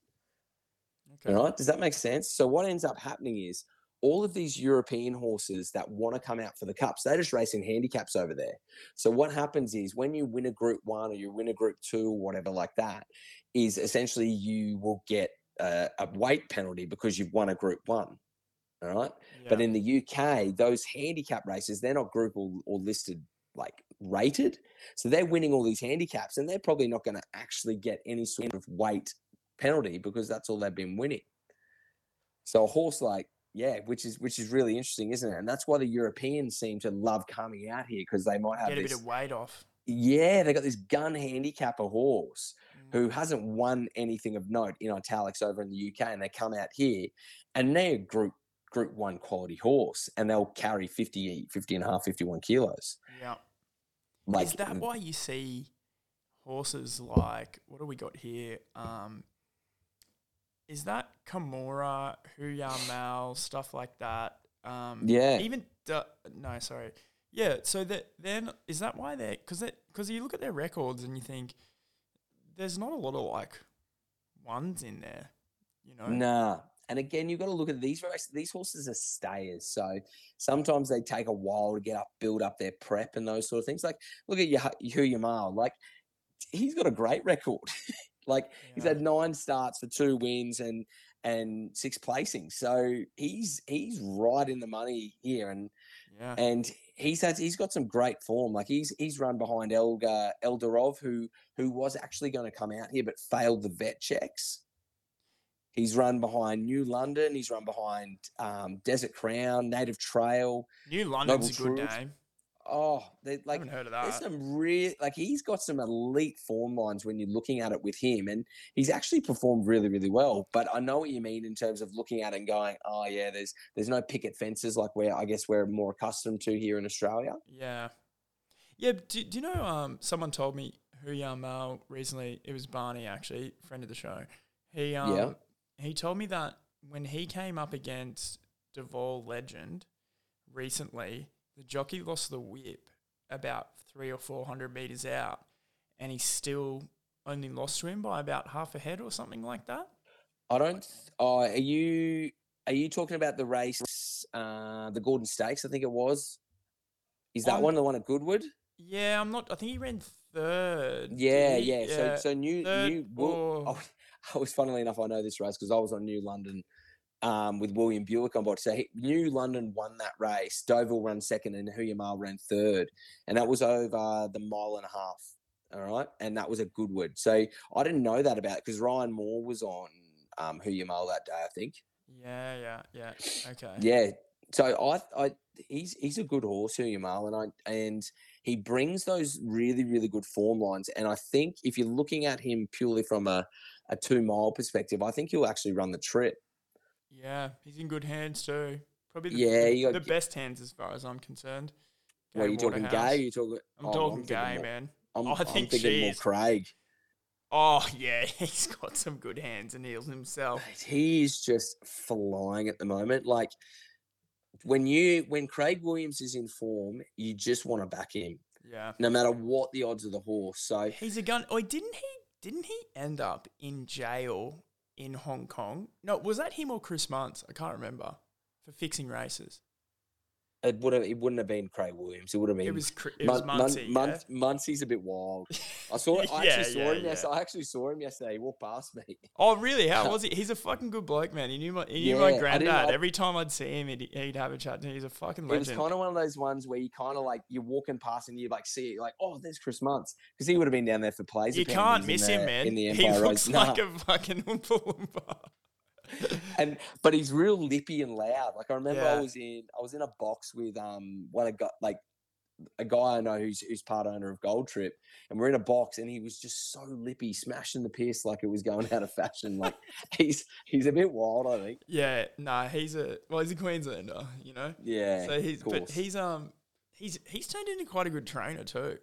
Okay. All right. Does that make sense? So what ends up happening is all of these European horses that want to come out for the cups, they're just racing handicaps over there. So what happens is when you win a group one or you win a group two or whatever like that, is essentially you will get a, a weight penalty because you've won a group one. All right. But in the UK, those handicap races, they're not group or, or listed like rated. So they're winning all these handicaps and they're probably not going to actually get any sort of weight penalty because that's all they've been winning. So a horse like, yeah, which is which is really interesting, isn't it? And that's why the Europeans seem to love coming out here because they might have get a this. bit of weight off. yeah, they got this gun handicapper horse Mm. who hasn't won anything of note in italics over in the UK, and they come out here and they're group group one quality horse, and they'll carry 50, 50 and a half, 51 kilos. Yeah. Like is that why you see horses like what do we got here? Um, is that Camorra, Huya Mal, stuff like that? Um, Yeah. Even Du- no, sorry. Yeah. So that then is that why they're because because you look at their records and you think there's not a lot of like ones in there. You know. Nah. And again, you've got to look at these races. These horses are stayers, so sometimes they take a while to get up, build up their prep, and those sort of things. Like, look at Hoo Ya Mal. Like, he's got a great record. like, he's had nine starts for two wins and and six placings. So he's he's right in the money here, and Yeah. and he's had he's got some great form. Like he's he's run behind Eldar Eldarov, who who was actually going to come out here but failed the vet checks. He's run behind New London. He's run behind um, Desert Crown, Native Trail. New London's a good Truth. name. Oh, they like heard of that. there's some real like he's got some elite form lines when you're looking at it with him, and he's actually performed really, really well. But I know what you mean in terms of looking at it and going, oh yeah, there's there's no picket fences like where I guess we're more accustomed to here in Australia. Yeah. Yeah. Do, do you know, um, someone told me Hoo Ya Mal recently, it was Barney actually, friend of the show. He, um, Yeah. he told me that when he came up against Deauville Legend recently, the jockey lost the whip about three or 400 meters out and he still only lost to him by about half a head or something like that. I don't. Oh, are you are you talking about the race, uh, the Gordon Stakes? I think it was. Is that On- one the one at Goodwood? Yeah, I'm not, I think he ran third. did Yeah, yeah. So so new third new. Or- oh, I was funnily enough, I know this race because I was on New London um, with William Buick on board. So he, New London won that race. Deauville ran second, and Hoo Ya Mal ran third, and that was over the mile and a half. All right, and that was a Goodwood. So I didn't know that about because Ryan Moore was on um, Hoo Ya Mal that day, I think. Yeah, yeah, yeah. Okay. Yeah. So I, I, he's he's a good horse, Hoo Ya Mal, and I and he brings those really really good form lines. And I think if you're looking at him purely from a, a two mile perspective, I think he'll actually run the trip. Yeah, he's in good hands too. Probably the, Yeah, the, you the got- best hands as far as I'm concerned. What are you talking gay? You talking? I'm oh, talking thinking gay, more- man. I'm, I I'm think thinking more Craig. Oh yeah, he's got some good hands and heels himself. He is just flying at the moment. Like when you when Craig Williams is in form, you just want to back him, Yeah, no matter what the odds of the horse. So he's a gun. Oh, didn't he? Didn't he end up in jail in Hong Kong? No, was that him or Chris Munce? I can't remember for fixing races. It would have it wouldn't have been Craig Williams. It would have been It was it was Mun- Muncie. Mun- yeah? Mun- Muncie's a bit wild. I saw. I Yeah, actually saw yeah, him. Yes. I actually saw him yesterday. He walked past me. Oh really? How was he? He's a fucking good bloke, man. He knew my he knew my granddad. Every time I'd see him, he'd, he'd have a chat to. He's a fucking It was kind of one of those ones where you kind of like you're walking past and you like see it, like, oh, there's Chris Munce because he would have been down there for plays. you can't miss him, man. In the he looks Road. like Nah. a fucking Oompa Loompa. And but he's real lippy and loud. Like I remember I was in I was in a box with um one of got like a guy I know who's who's part owner of Gold Trip, and we're in a box, and he was just so lippy, smashing the piss like it was going out of fashion. Like he's he's a bit wild, I think. Yeah, nah, he's a well, he's a Queenslander, you know. Yeah. so he's but he's um he's he's turned into quite a good trainer too.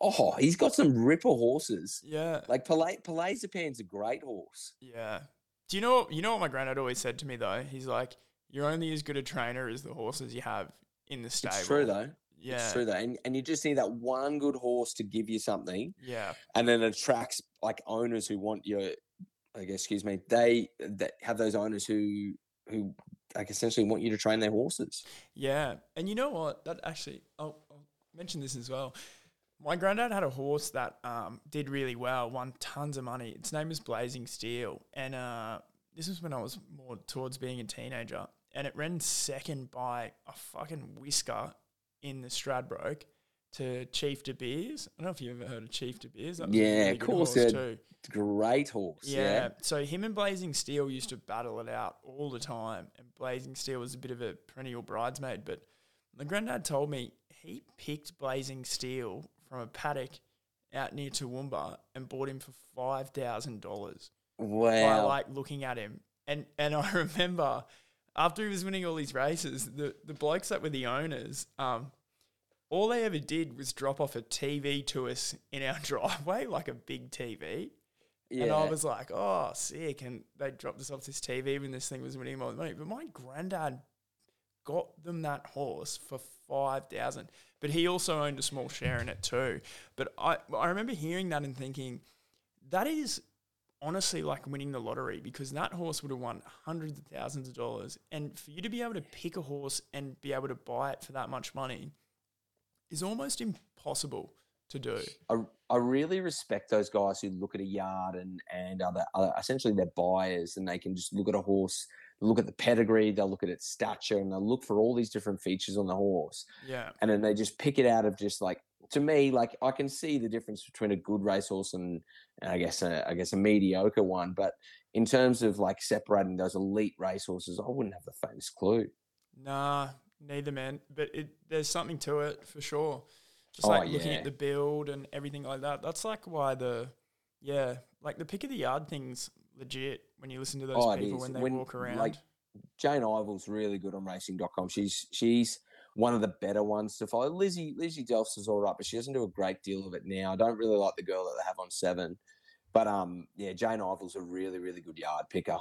oh, he's got some ripper horses. Yeah, Like Palais Palaisipan's a great horse. yeah. Do you know you know what my granddad always said to me though? He's like, "You're only as good a trainer as the horses you have in the stable." It's true though. Yeah, It's true though. And, and you just need that one good horse to give you something yeah, and then it attracts like owners who want your I guess excuse me, they that have those owners who who like essentially want you to train their horses. yeah. And you know what? That actually, I'll, I'll mention this as well. My granddad had a horse that um, did really well, won tons of money. Its name was Blazing Steel, and uh, this was when I was more towards being a teenager. And it ran second by a fucking whisker in the Stradbroke to Chief De Beers. I don't know if you've ever heard of Chief De Beers. Yeah, of course, horse too. Great horse. Yeah. Yeah. So him and Blazing Steel used to battle it out all the time, and Blazing Steel was a bit of a perennial bridesmaid. But my granddad told me he picked Blazing Steel from a paddock out near Toowoomba and bought him for five thousand dollars Wow! by like looking at him. And and I remember after he was winning all these races, the the blokes that were the owners, um, all they ever did was drop off a TV to us in our driveway, like a big TV. yeah. And I was like, oh, sick. And they dropped us off this TV when this thing was winning more money. But my granddad got them that horse for 5000 But he also owned a small share in it too. But I, I remember hearing that and thinking, that is honestly like winning the lottery because that horse would have won hundreds of thousands of dollars. And for you to be able to pick a horse and be able to buy it for that much money is almost impossible to do. I, I really respect those guys who look at a yard and and other, other essentially they're buyers and they can just look at a horse, look at the pedigree, they'll look at its stature, and they'll look for all these different features on the horse, Yeah. and then they just pick it out of just like to me, like I can see the difference between a good racehorse and, and I guess a, I guess a mediocre one, but in terms of like separating those elite racehorses, I wouldn't have the faintest clue. Nah, neither man. But it there's something to it for sure. Just Oh, like looking at the build and everything like that. That's like why the yeah, like the pick of the yard thing's legit when you listen to those Oh, people when they When, walk around. like, Jane Ival's really good on racing.com. She's she's one of the better ones to follow. Lizzie Lizzie Delfs is all right, but she doesn't do a great deal of it now. I don't really like the girl that they have on seven. But um yeah, Jane Ival's a really, really good yard picker.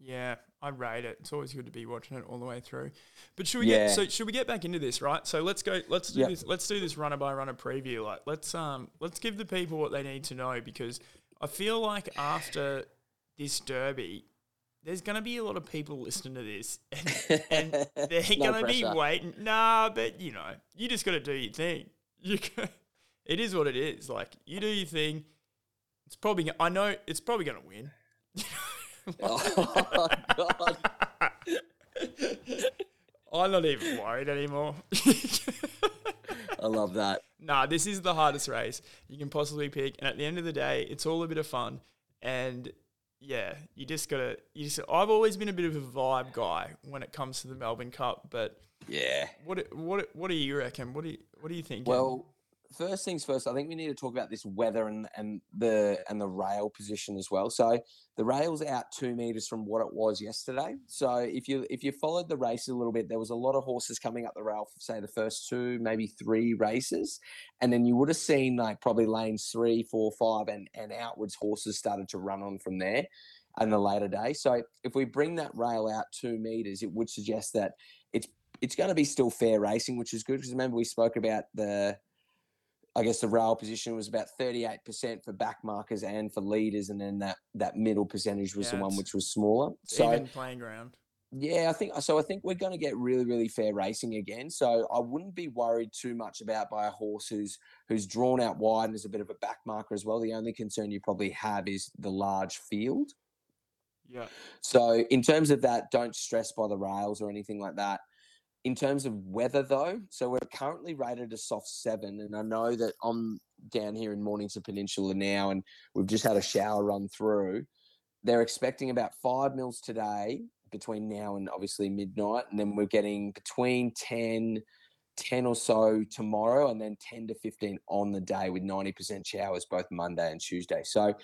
yeah, I rate it. It's always good to be watching it all the way through. But should we Yeah. get so should we get back into this, right? So let's go let's do Yep. this let's do this runner by runner preview. Like let's um let's give the people what they need to know because I feel like after this derby, there's going to be a lot of people listening to this, and, and they're No going to be waiting. Nah, but you know, you just got to do your thing. You, go- it is what it is. Like you do your thing. It's probably. I know it's probably going to win. oh god. I'm not even worried anymore. I love that. nah, this is the hardest race you can possibly pick, and at the end of the day, it's all a bit of fun. And yeah, you just gotta. You just. I've always been a bit of a vibe guy when it comes to the Melbourne Cup, but Yeah. what what what do you reckon? What do you what do you think? Well, first things first, I think we need to talk about this weather and and the and the rail position as well. So the rail's out two meters from what it was yesterday. So if you if you followed the race a little bit, there was a lot of horses coming up the rail for say the first two, maybe three races, and then you would have seen like probably lanes three, four, five, and and outwards horses started to run on from there in the later day. So if we bring that rail out two meters, it would suggest that it's it's going to be still fair racing, which is good because remember we spoke about the I guess the rail position was about 38% for back markers and for leaders, and then that that middle percentage was Yeah, the one which was smaller. So Even playing ground. yeah, I think so. I think we're going to get really, really fair racing again. So I wouldn't be worried too much about by a horse who's who's drawn out wide and is a bit of a back marker as well. The only concern you probably have is the large field. Yeah. So in terms of that, don't stress by the rails or anything like that. In terms of weather, though, so we're currently rated a soft seven, and I know that I'm down here in Mornington Peninsula now, and we've just had a shower run through. They're expecting about five mils today between now and obviously midnight, and then we're getting between 10, 10 or so tomorrow, and then 10 to 15 on the day with 90% showers both Monday and Tuesday. So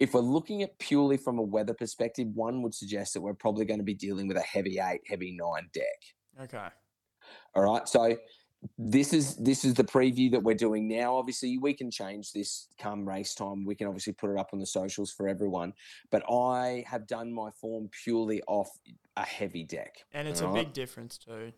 if we're looking at purely from a weather perspective, one would suggest that we're probably going to be dealing with a heavy eight, heavy nine deck. Okay. All right. So this is this is the preview that we're doing now. Obviously, we can change this come race time. We can obviously put it up on the socials for everyone. But I have done my form purely off a heavy deck. And it's a Alright. big difference too.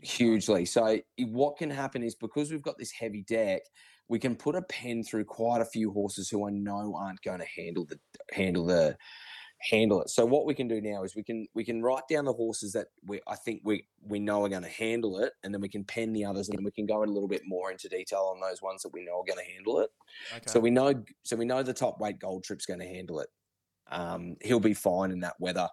hugely. So what can happen is because we've got this heavy deck, we can put a pen through quite a few horses who I know aren't going to handle the handle the handle it. So what we can do now is we can we can write down the horses that we I think we we know are going to handle it, and then we can pen the others, and then we can go in a little bit more into detail on those ones that we know are going to handle it. Okay. So we know so we know the top weight gold trip's going to handle it. Um, he'll be fine in that weather.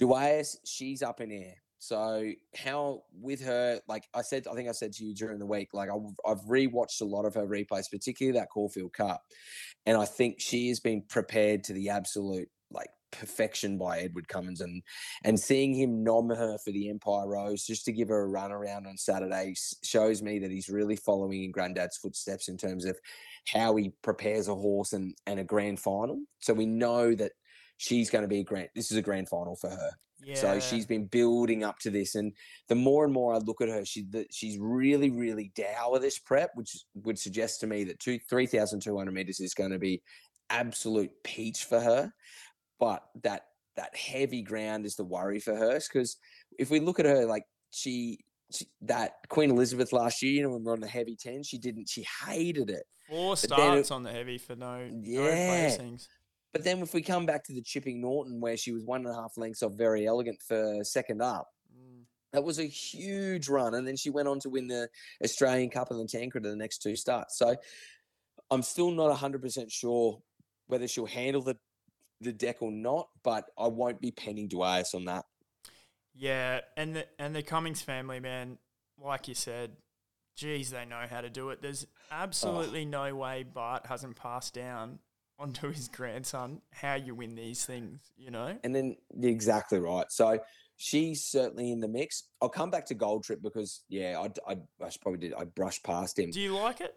Duais, she's up in air. So how with her, like I said, I think I said to you during the week, like I've, I've rewatched a lot of her replays, particularly that Caulfield Cup, and I think she has been prepared to the absolute perfection by Edward Cummings, and and seeing him nom her for the Empire Rose just to give her a run around on Saturday shows me that he's really following in Granddad's footsteps in terms of how he prepares a horse and and a grand final. So we know that she's going to be a grand. This is a grand final for her. yeah. So she's been building up to this, and the more and more I look at her, she that she's really, really dour this prep, which would suggest to me that two three thousand two hundred meters is going to be absolute peach for her. But that that heavy ground is the worry for her, because if we look at her, like she, she that Queen Elizabeth last year, you know, when we we're on the heavy ten, she didn't, she hated it. Four then it- starts on the heavy for no, no Yeah. placings. But then if we come back to the Chipping Norton, where she was one and a half lengths off Verry Elegant for second up, Mm. That was a huge run, and then she went on to win the Australian Cup and the Tancred in the next two starts. So I'm still not 100% sure whether she'll handle the the deck or not, but I won't be penning Duais on that. Yeah, and the and the Cummings family, man, like you said, geez, they know how to do it. There's absolutely no way Bart hasn't passed down onto his grandson how you win these things, you know? And then you're exactly right. So she's certainly in the mix. I'll come back to Gold Trip because yeah, I, I, I probably did. I brushed past him. Do you like it?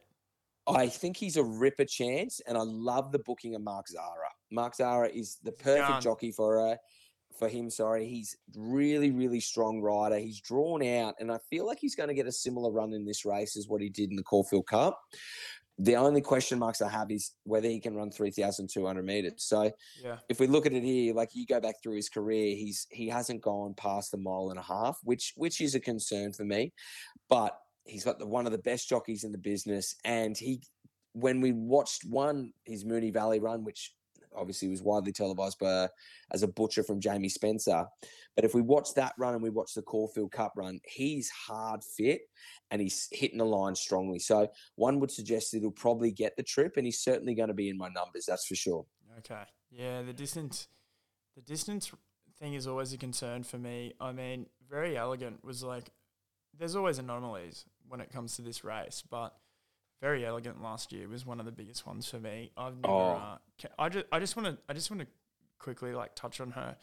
I think he's a ripper chance, and I love the booking of Mark Zahra. Mark Zahra is the perfect jockey for her, for him. Sorry, he's really, really strong rider. He's drawn out, and I feel like he's going to get a similar run in this race as what he did in the Caulfield Cup. The only question marks I have is whether he can run three thousand two hundred meters. So Yeah. if we look at it here, like you go back through his career, he's he hasn't gone past the mile and a half, which which is a concern for me. But he's got the one of the best jockeys in the business, and he when we watched one his Moonee Valley run, which obviously was widely televised by as a butcher from Jamie Spencer. But if we watch that run and we watch the Caulfield Cup run, he's hard fit and he's hitting the line strongly. So one would suggest that he'll probably get the trip, and he's certainly going to be in my numbers. That's for sure. Okay. Yeah, the distance the distance thing is always a concern for me. I mean, Verry Elegant was like there's always anomalies when it comes to this race, but Verry Elegant last year was one of the biggest ones for me. I've never Oh. uh, I just I just want to I just want to quickly like touch on her.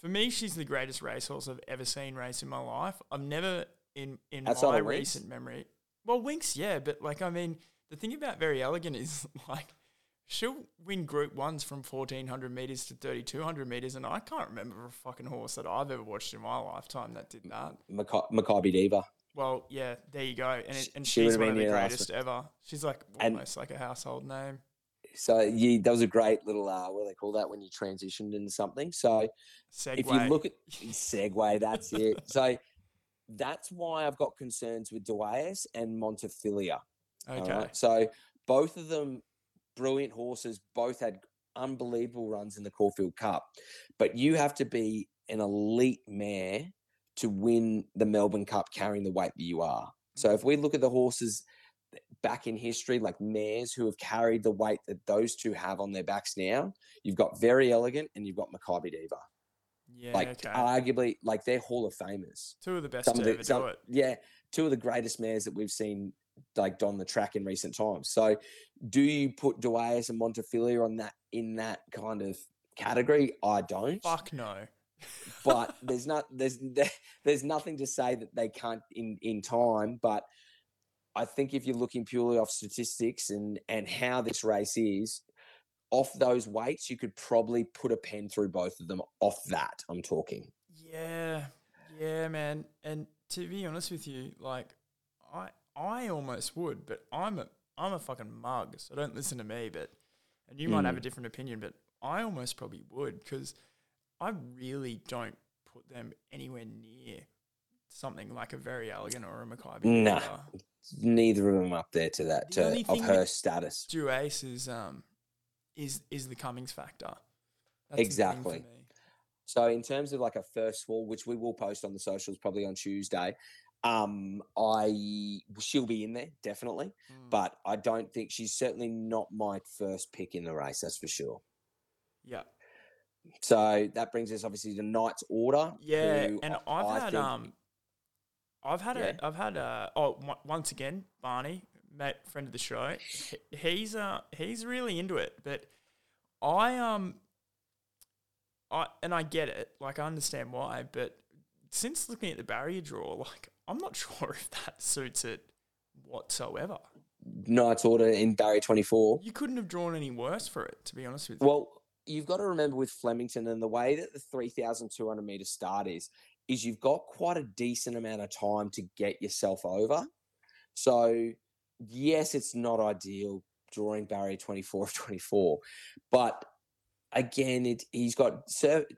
For me, she's the greatest racehorse I've ever seen race in my life. I've never in in Outside my Winx? recent memory. Well, Winx, yeah, but like I mean, the thing about Verry Elegant is like she'll win Group Ones from fourteen hundred meters to thirty two hundred meters, and I can't remember a fucking horse that I've ever watched in my lifetime that did that. Maca- Makybe Diva. Well, yeah, there you go, and it, and She she's one of the greatest ever. She's like And- almost like a household name. So that was a great little uh, what do they call that when you transitioned into something. So Segue. if you look at segue, that's it. So that's why I've got concerns with Duais and Montefilia. okay, right? So both of them brilliant horses, both had unbelievable runs in the Caulfield Cup. But you have to be an elite mare to win the Melbourne Cup carrying the weight that you are. So if we look at the horses back in history, like mares who have carried the weight that those two have on their backs now, you've got Verry Elegant and you've got Makybe Diva. yeah, like okay. arguably, like they're Hall of Famers Two of the best some of the ever some- do it. yeah two of the greatest mares that we've seen like on the track in recent times so do you put Duais and Montefilia on that in that kind of category i don't Fuck no. But there's not there's there's nothing to say that they can't in in time but i think if you're looking purely off statistics and and how this race is off those weights you could probably put a pen through both of them off that i'm talking Yeah, yeah, man. And to be honest with you, like I I almost would, but I'm a I'm a fucking mug, so don't listen to me. But and you might have a Mm. different opinion, but I almost probably would because I really don't put them anywhere near something like a Verry Elegant or a Mackay. Nah. neither of them up there to that The to, of her status Duais is um is is the Cummings factor. That's the thing for Exactly. So in terms of like a first wall, which we will post on the socials probably on Tuesday, um, I she'll be in there definitely, Mm. but I don't think she's certainly not my first pick in the race. That's for sure. yeah, So that brings us obviously to Knight's Order. Yeah, and I- I've I had um, I've had Yeah. a, I've had a, oh, on- once again, Barney, mate, friend of the show, he's uh, he's really into it, but I um, I and I get it, like I understand why, but since looking at the barrier draw, like I'm not sure if that suits it whatsoever. Knight's Order in Barrier twenty four. You couldn't have drawn any worse for it, to be honest with you. Well, you've got to remember with Flemington and the way that the 3,200 meter start is, is you've got quite a decent amount of time to get yourself over. So, yes, it's not ideal drawing barrier 24 of 24, but again, it he's got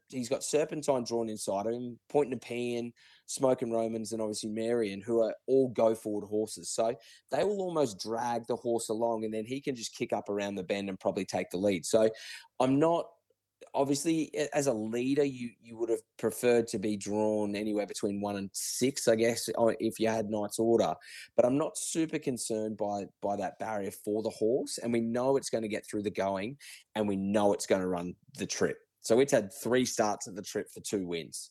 he's got Serpentine drawn inside of him, a Nepean, Smokin' Romans, and obviously Marion, who are all go forward horses. So they will almost drag the horse along, and then he can just kick up around the bend and probably take the lead. So I'm not obviously as a leader, you you would have preferred to be drawn anywhere between one and six, I guess, if you had Knight's Order. But I'm not super concerned by by that barrier for the horse, and we know it's going to get through the going, and we know it's going to run the trip. So it's had three starts at the trip for two wins.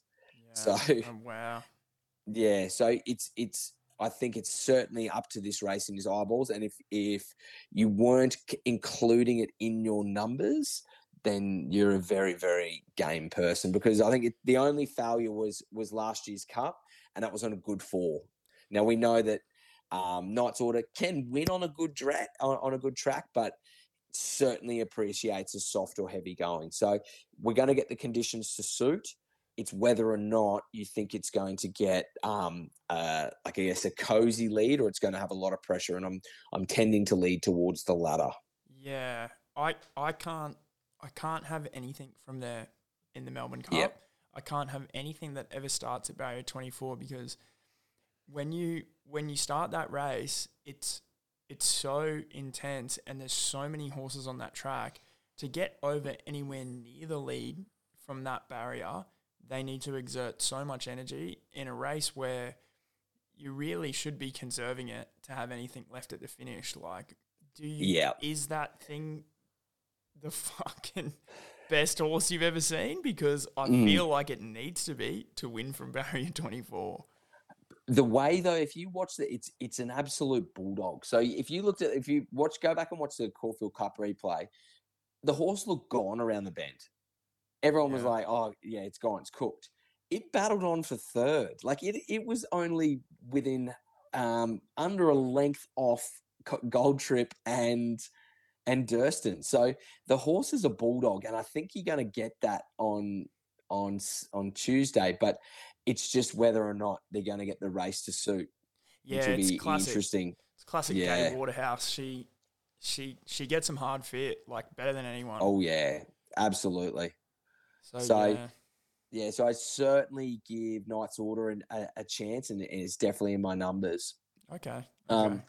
So- um, wow. Yeah, so it's it's. I think it's certainly up to this race in his eyeballs, and if if you weren't c- including it in your numbers, then you're a very very game person because I think it, the only failure was was last year's cup, and that was on a good four. Now we know that um, Knight's Order can win on a good track on, on a good track, but certainly appreciates a soft or heavy going. So we're going to get the conditions to suit it's whether or not you think it's going to get um uh like I guess a cozy lead or it's going to have a lot of pressure and I'm I'm tending to lead towards the latter. Yeah, I I can't I can't have anything from there in the Melbourne Cup. Yep. I can't have anything that ever starts at barrier 24 because when you when you start that race, it's it's so intense and there's so many horses on that track to get over anywhere near the lead from that barrier. They need to exert so much energy in a race where you really should be conserving it to have anything left at the finish. Like, do you? Yeah. Is that thing the fucking best horse you've ever seen? Because I Mm. feel like it needs to be to win from barrier twenty four. The way though, if you watch the, it's it's an absolute bulldog. So if you looked at if you watch go back and watch the Caulfield Cup replay, the horse looked gone around the bend. Everyone was like, "Oh yeah, it's gone, it's cooked." It battled on for third. Like it, it was only within um, under a length off Gold Trip and and Durston. So the horse is a bulldog, and I think you're going to get that on on on Tuesday. But it's just whether or not they're going to get the race to suit. Yeah, it's classic. interesting. It's classic yeah. Gay Waterhouse. She she she gets them hard fit, like better than anyone. Oh yeah, absolutely. So, so yeah. yeah. so I certainly give Knight's Order an, a, a, chance, and it's definitely in my numbers. Okay. okay. Um,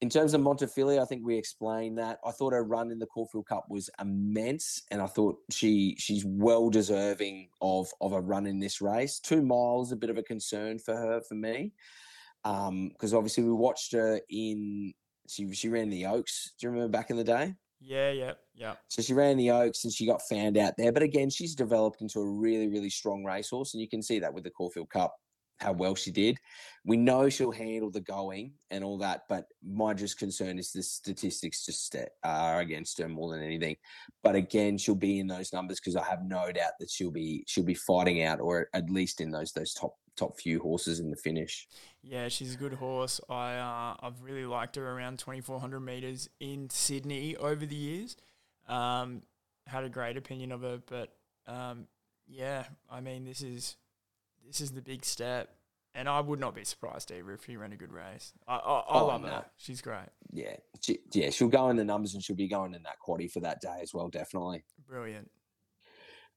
in terms of Montefilia, I think we explained that. I thought her run in the Caulfield Cup was immense, and I thought she she's well deserving of of a run in this race. Two miles, a bit of a concern for her for me, Um, because um, obviously we watched her in she she ran the Oaks. Do you remember back in the day? Yeah, yeah, yeah. So she ran the Oaks and she got found out there. But again, she's developed into a really, really strong racehorse, and you can see that with the Caulfield Cup how well she did. We know she'll handle the going and all that, but my just concern is the statistics just are against her more than anything. But again, she'll be in those numbers because I have no doubt that she'll be she'll be fighting out, or at least in those those top top few horses in the finish. Yeah, she's a good horse. I uh, I've really liked her around twenty four hundred meters in Sydney over the years. Um, had a great opinion of her, but um, yeah, I mean this is this is the big step. And I would not be surprised either if she ran a good race. I, I, I oh, love no. her. She's great. Yeah, she, yeah, she'll go in the numbers and she'll be going in that quaddy for that day as well. Definitely brilliant.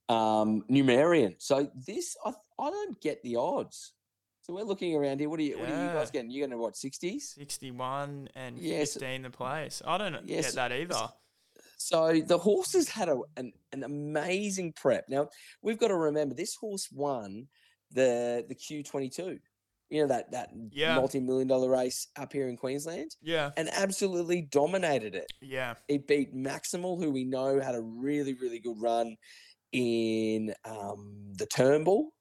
Um, Numerian. So this, I, I don't get the odds. So we're looking around here. What are you? Yeah. What are you guys getting? You're going to what? Sixties? Sixty-one and yes. fifteen the place. I don't yes. get that either. So the horses had a, an, an amazing prep. Now we've got to remember this horse won the the Q22. You know that that yeah. multi-million dollar race up here in Queensland. Yeah, and absolutely dominated it. Yeah, it beat Maximal, who we know had a really really good run in um, the Turnbull.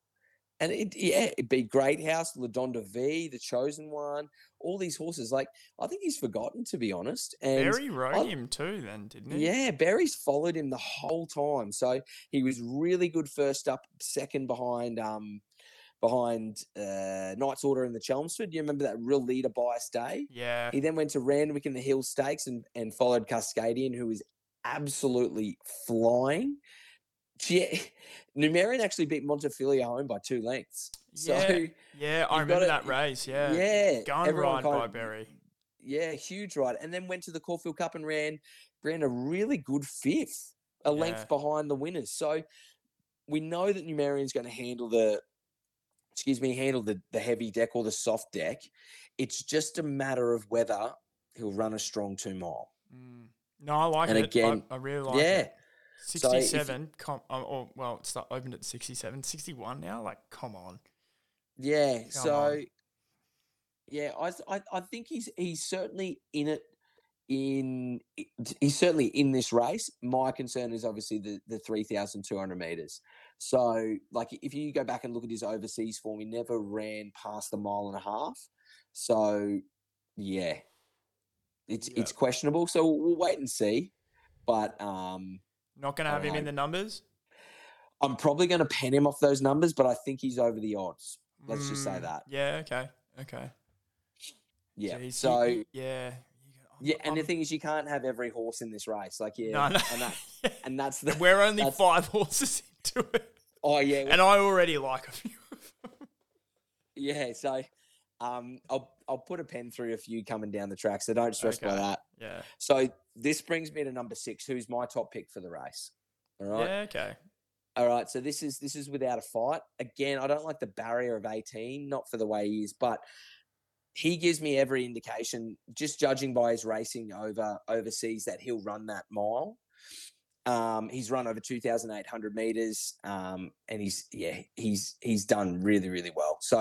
And it, yeah, it beat Great House, Ladonda V, the chosen one, all these horses. Like, I think he's forgotten, to be honest. And Berry rode I, him too, then, didn't he? Yeah, Barry's followed him the whole time. So he was really good first up, second behind um, behind uh, Knight's Order in the Chelmsford. You remember that real leader bias day? Yeah. He then went to Randwick in the Hill Stakes and, and followed Cascadian, who was absolutely flying. Yeah, Numerian actually beat Montefilia home by two lengths. Yeah, so yeah, I remember that race. Yeah, yeah, going ride by Berry. Yeah, huge ride, and then went to the Caulfield Cup and ran ran a really good fifth, a yeah. length behind the winners. So we know that Numerian's going to handle the excuse me, handle the, the heavy deck or the soft deck. It's just a matter of whether he'll run a strong two mile. Mm. No, I like and it. Again, I, I really like yeah. it. 67, so com- oh, oh, well, it's opened at 67, 61 now. Like, come on. Yeah. Come so, on. yeah, I, I, I think he's he's certainly in it. In he's certainly in this race. My concern is obviously the the three thousand two hundred meters. So, like, if you go back and look at his overseas form, he never ran past the mile and a half. So, yeah, it's yeah. it's questionable. So we'll wait and see. But um, not going to have him in the numbers. I'm probably going to pen him off those numbers, but I think he's over the odds. Let's mm, just say mm, that. Yeah. Okay. Okay. Yeah. Jeez, so yeah. Yeah, and the thing is, you can't have every horse in this race. Like, yeah, no, no. and, that, and that's the. We're only five horses into it. Oh yeah, and I already like a few. yeah, so um, I'll I'll put a pen through a few coming down the track, so don't stress okay. by that. Yeah. So this brings me to number six, who's my top pick for the race. All right. Yeah. Okay. All right. So this is this is without a fight. Again, I don't like the barrier of eighteen, not for the way he is, but he gives me every indication, just judging by his racing over overseas, that he'll run that mile. Um, he's run over two thousand eight hundred meters, um, and he's yeah he's he's done really really well. So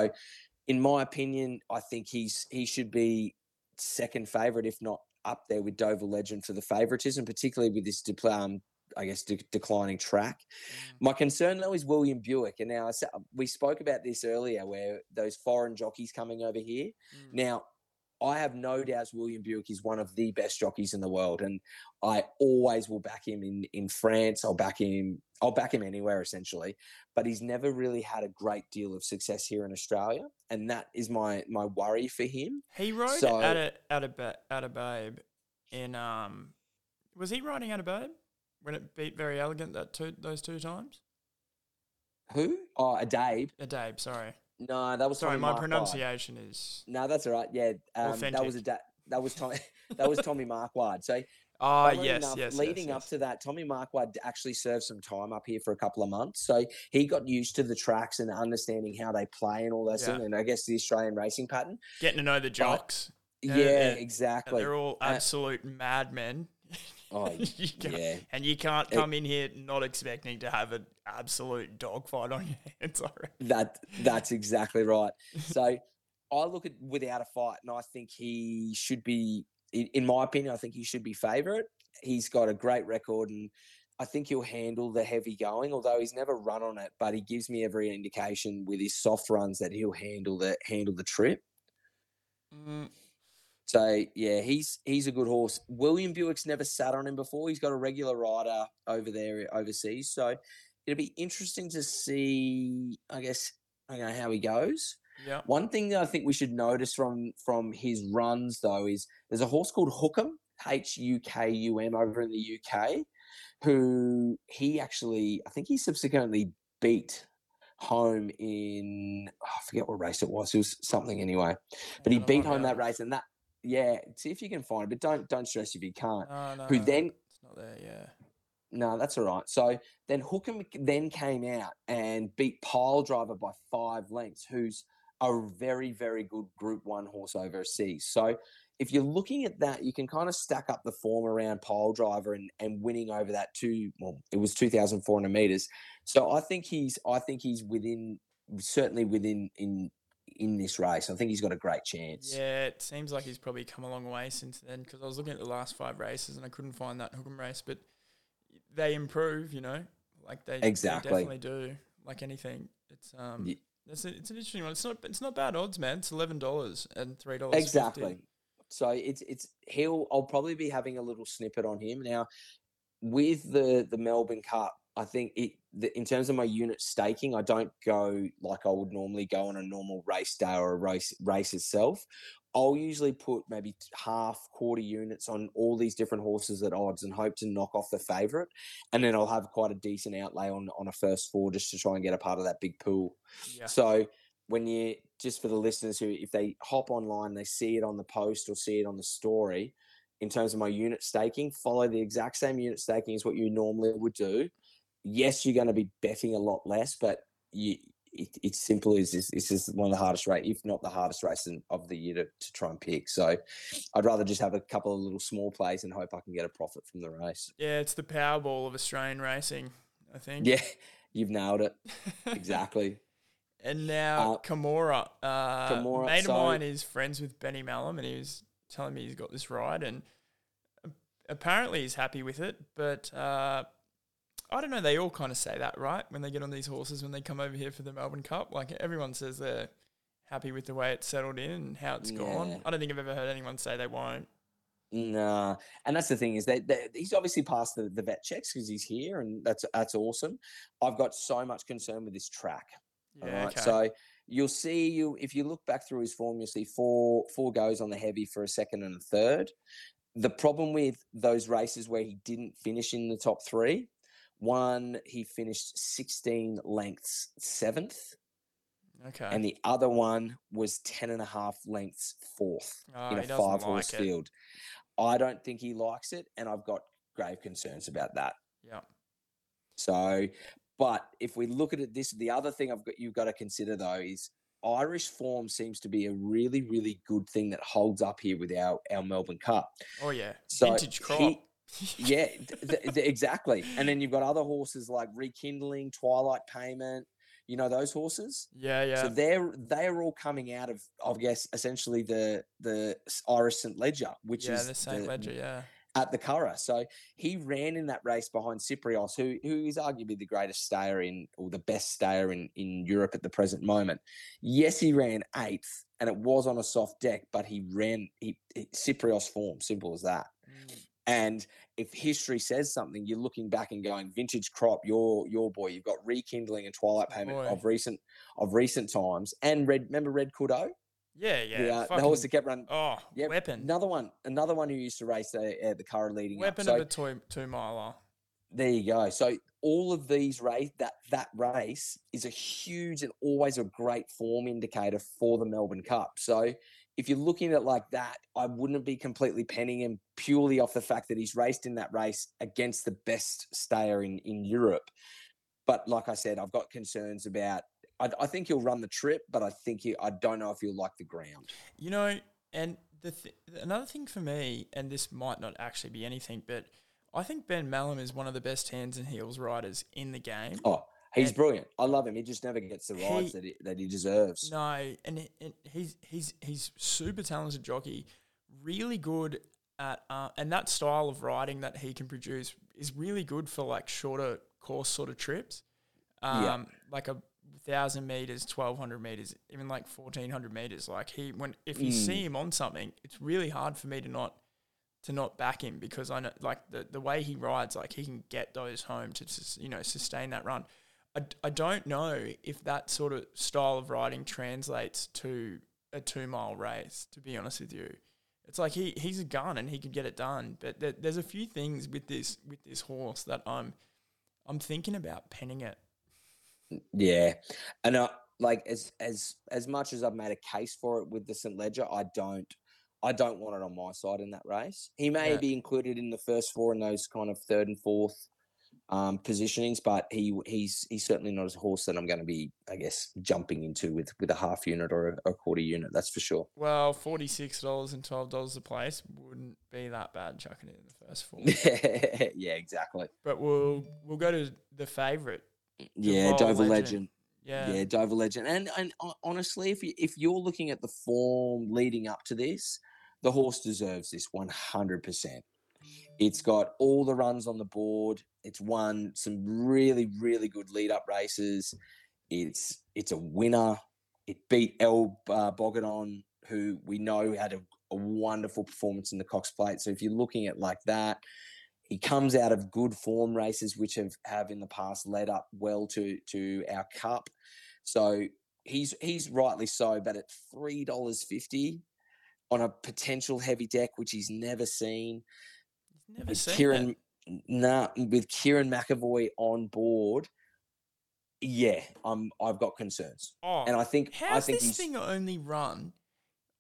in my opinion, I think he's he should be second favourite, if not up there with Deauville Legend for the favouritism, particularly with this um, I guess de- declining track. Mm. My concern though is William Buick, and now we spoke about this earlier, where those foreign jockeys coming over here. Mm. Now, I have no doubts William Buick is one of the best jockeys in the world, and I always will back him in in France. I'll back him. I'll back him anywhere essentially, but he's never really had a great deal of success here in Australia, and that is my my worry for him. He rode So- at a at a ba- at a babe in um, was he riding at a babe when it beat Verry Elegant that two those two times? Who? Oh. A Dabe, sorry, No, that was sorry, Tommy my Marquand. pronunciation is. No, that's all right. Yeah, um, that was a da- that was Tommy that was Tommy Marquand. So Oh funnily yes, enough, yes, leading yes, up yes. to that, Tommy Marquand actually served some time up here for a couple of months. So he got used to the tracks and understanding how they play and all that Yeah. and I guess the Australian racing pattern. getting to know the jocks. Yeah, Yeah, yeah. Exactly. they're all Uh, absolute madmen. Oh, You yeah. And you can't It- come in here not expecting to have an absolute dogfight on your hands. I. That that's exactly right. So I look at without a fight, and I think he should be, in, in my opinion, I think he should be favourite. He's got a great record, and I think he'll handle the heavy going. Although he's never run on it, but he gives me every indication with his soft runs that he'll handle the handle the trip. Mm, So yeah, he's he's a good horse. William Buick's never sat on him before. He's got a regular rider over there uh, overseas, so it'll be interesting to see. I guess I know how he goes. yeah. One thing that I think we should notice from from his runs though is there's a horse called Hukum, H U K U M, over in the UK, who he actually I think he subsequently beat home in oh, I forget what race it was. It was something anyway, but he beat home that race and that yeah. See if you can find it, but don't don't stress if you can't. No, no, Who then It's not there. Yeah. no, that's all right. So then Hukum then came out and beat Pyledriver by five lengths, who's a very, very good Group One horse overseas. So if you're looking at that, you can kind of stack up the form around Pyledriver and, and winning over that two. Well, it was two thousand four hundred meters. So I think he's I think he's within certainly within in in this race. I think he's got a great chance. Yeah, it seems like he's probably come a long way since then because I was looking at the last five races and I couldn't find that Hukum race, but they improve, you know, like they, they Exactly. definitely do. Like anything, it's um, Ye- it's, a, it's an interesting one. It's not it's not bad odds, man. It's eleven dollars and three dollars Exactly. So it's it's he'll I'll probably be having a little snippet on him now with the the Melbourne Cup. I think it the, in terms of my unit staking, I don't go like I would normally go on a normal race day or a race race itself. I'll usually put maybe half quarter units on all these different horses at odds and hope to knock off the favourite, and then I'll have quite a decent outlay on on a first four just to try and get a part of that big pool. Yeah. So when you just for the listeners who if they hop online, they see it on the post or see it on the story, in terms of my unit staking, follow the exact same unit staking as what you normally would do. Yes, you're going to be betting a lot less, but you it, it's simple as this. This is one of the hardest race, if not the hardest race in, of the year to, to try and pick. So I'd rather just have a couple of little small plays and hope I can get a profit from the race. Yeah, it's the Powerball of Australian racing, I think. Yeah, you've nailed it. Exactly. And now Uh, Camorra, uh, Camorra, mate so- of mine is friends with Benny Melham, and he was telling me he's got this ride, and apparently he's happy with it. But uh, I don't know. They all kind of say that, right? When they get on these horses, when they come over here for the Melbourne Cup, like everyone says they're happy with the way it's settled in and how it's Yeah. gone. I don't think I've ever heard anyone say they won't. Nah, and that's the thing is that, that he's obviously passed the, the vet checks because he's here, and that's that's awesome. I've got so much concern with this track. Yeah, all right, okay. so you'll see you if you look back through his form, you'll see four four goes on the heavy for a second and a third. The problem with those races where he didn't finish in the top three, one he finished sixteen lengths seventh, okay. and the other one was 10 and a half lengths fourth Oh, in a five horse like field. I don't think he likes it, and I've got grave concerns about that. yeah. So, but if we look at it, this the other thing I've got you've got to consider though is Irish form seems to be a really, really good thing that holds up here with our our Melbourne Cup. Oh yeah. So Vintage crop. he- Yeah, th- th- exactly. And then you've got other horses like Rekindling, Twilight Payment. You know those horses. yeah, yeah. So they're they're all coming out of, I guess, essentially the the s- Irish St Leger, which yeah, is the St. Leger, yeah. at the Curragh. So he ran in that race behind Kyprios, who who is arguably the greatest stayer in or the best stayer in in Europe at the present moment. Yes, he ran eighth, and it was on a soft deck, but he ran he, he Kyprios form, simple as that. Mm. And if history says something, you're looking back and going, vintage crop, your your boy, you've got rekindling and twilight payment Boy. of recent of recent times. And red remember Red Cadeaux? Yeah, yeah. the, uh, the horse that kept running. oh, Yep, weapon. Another one, another one who used to race the, uh, the car leading weapon up. So of a two, two miler. there you go. So all of these race that that race is a huge and always a great form indicator for the Melbourne Cup. So if you're looking at it like that, I wouldn't be completely penning him purely off the fact that he's raced in that race against the best stayer in in Europe. But like I said, I've got concerns about. I, I think he'll run the trip, but I think he, I don't know if he'll like the ground. You know, and the th- another thing for me, and this might not actually be anything, but I think Ben Melham is one of the best hands and heels riders in the game. Oh, he's And- brilliant. I love him. He just never gets the rides He- that he, that he deserves. No, and, and he's he's he's super talented jockey, really good at uh, and that style of riding that he can produce is really good for like shorter course sort of trips, um, Yeah. like a thousand meters, twelve hundred meters, even like fourteen hundred meters. Like he when if you Mm. see him on something, it's really hard for me to not to not back him because I know like the the way he rides, like he can get those home to you know sustain that run. I, I don't know if that sort of style of riding translates to a two mile race. To be honest with you, it's like he, he's a gun and he could get it done. But there, there's a few things with this with this horse that I'm I'm thinking about penning it. Yeah, and uh, like as as as much as I've made a case for it with the St Leger, I don't I don't want it on my side in that race. He may Yeah. be included in the first four in those kind of third and fourth um, positionings, but he he's he's certainly not a horse that I'm going to be, I guess, jumping into with with a half unit or a, a quarter unit. That's for sure. Well, forty six dollars and twelve dollars a place wouldn't be that bad chucking it in the first four. yeah, exactly. but we'll we'll go to the favourite. Yeah, Deauville Legend. Legend. Yeah. Yeah, Deauville Legend. And and honestly, if you, if you're looking at the form leading up to this, the horse deserves this 100%. It's got all the runs on the board. It's won some really really good lead up races. It's it's a winner. It beat El uh, Bodegon, who we know had a, a wonderful performance in the Cox Plate. So if you're looking at like that, he comes out of good form races, which have, have in the past led up well to to our cup. So he's he's rightly so, but at three dollars fifty on a potential heavy deck, which he's never seen, Never with Kieran nah, with Kieran McAvoy on board, yeah, I'm I've got concerns. Oh, and I think I How's think this thing only run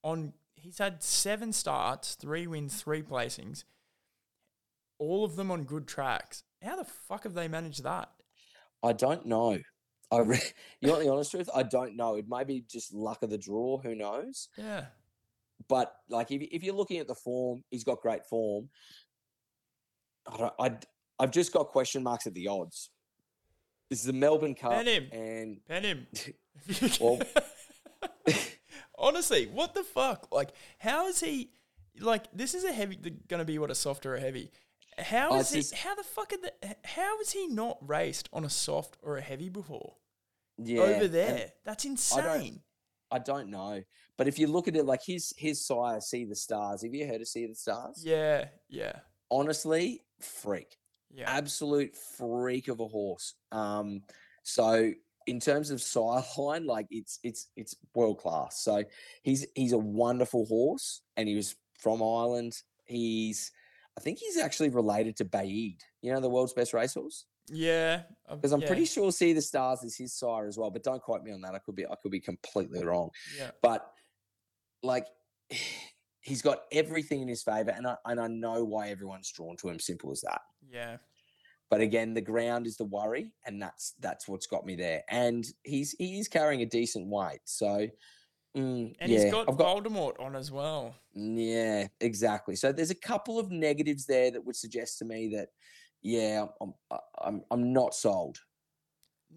on? He's had seven starts, three wins, three placings, all of them on good tracks. How the fuck have they managed that? I don't know. I re- you want the honest truth? I don't know. It may be just luck of the draw. Who knows? Yeah, but like if, if you're looking at the form, he's got great form. I don't, I I've just got question marks at the odds. This is the Melbourne Cup, Bet him. and pen him. Well- Honestly, what the fuck? Like, how is he? Like, this is a heavy. Going to be what a soft or a heavy. How is he? just- How the fuck? Are the, how is he not raced on a soft or a heavy before? yeah, Over there, that's I insane. don't- I don't know, but if you look at it like his his sire, see the stars. Have you heard of see the stars? Yeah, yeah, Honestly, freak. yeah. absolute freak of a horse. Um, so in terms of sideline, like it's it's it's world class. So he's he's a wonderful horse, and he was from Ireland. He's I think he's actually related to Baaeed, you know, the world's best racehorse. Yeah, Because I'm pretty sure See the Stars is his sire as well, but don't quote me on that. I could be I could be completely wrong. Yeah, But like he's got everything in his favor, and I and I know why everyone's drawn to him. Simple as that. yeah. But again, the ground is the worry, and that's that's what's got me there. And he's he is carrying a decent weight, so mm, And yeah, he's got, I've got Voldemort on as well. yeah, exactly. So there's a couple of negatives there that would suggest to me that yeah, I'm I'm I'm, I'm not sold.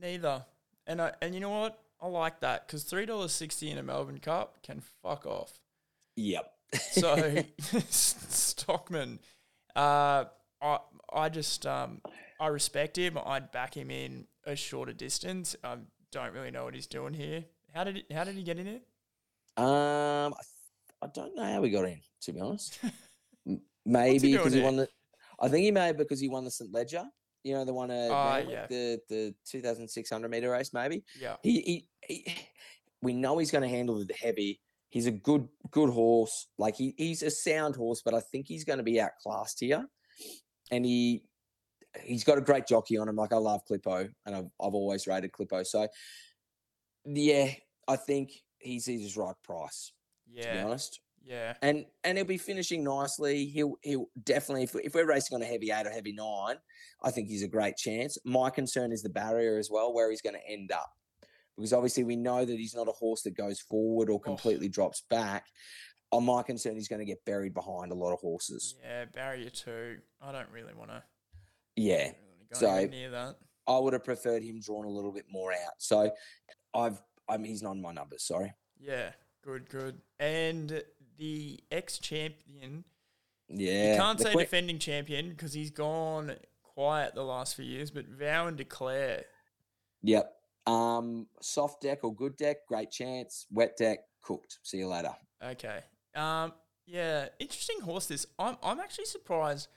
Neither. And I and you know what? I like that because three dollars sixty in a Melbourne Cup can fuck off. Yep. So Stockman, uh, I I just um I respect him. I'd back him in a shorter distance. I don't really know what he's doing here. How did he, how did he get in it? Um, I, I don't know how we got in. To be honest, maybe because he, he won the. I think he may because he won the St Leger. You know the one at uh, yeah. the the two thousand six hundred meter race. Maybe. Yeah. He he. he we know he's going to handle the heavy. He's a good good horse. Like he, he's a sound horse, but I think he's going to be outclassed here. And he he's got a great jockey on him. Like I love Clippo, and I've I've always rated Clippo. So yeah, I think he's his right price. Yeah. To be honest. Yeah. And and he'll be finishing nicely. He'll he'll definitely if, if we're racing on a heavy eight or heavy nine, I think he's a great chance. My concern is the barrier as well, where he's going to end up. Because obviously we know that he's not a horse that goes forward or completely oh. drops back. On my concern, he's going to get buried behind a lot of horses. Yeah, barrier two. I don't really want to. Yeah. Really so near that. I would have preferred him drawn a little bit more out. So I've I mean he's not in my numbers, sorry. Yeah, good, good. And the ex champion. Yeah. You can't say que- defending champion because he's gone quiet the last few years, but vow and declare. Yep. Um, soft deck or good deck, great chance. Wet deck, cooked. See you later. Okay. Um, yeah, interesting horse. This I'm I'm actually surprised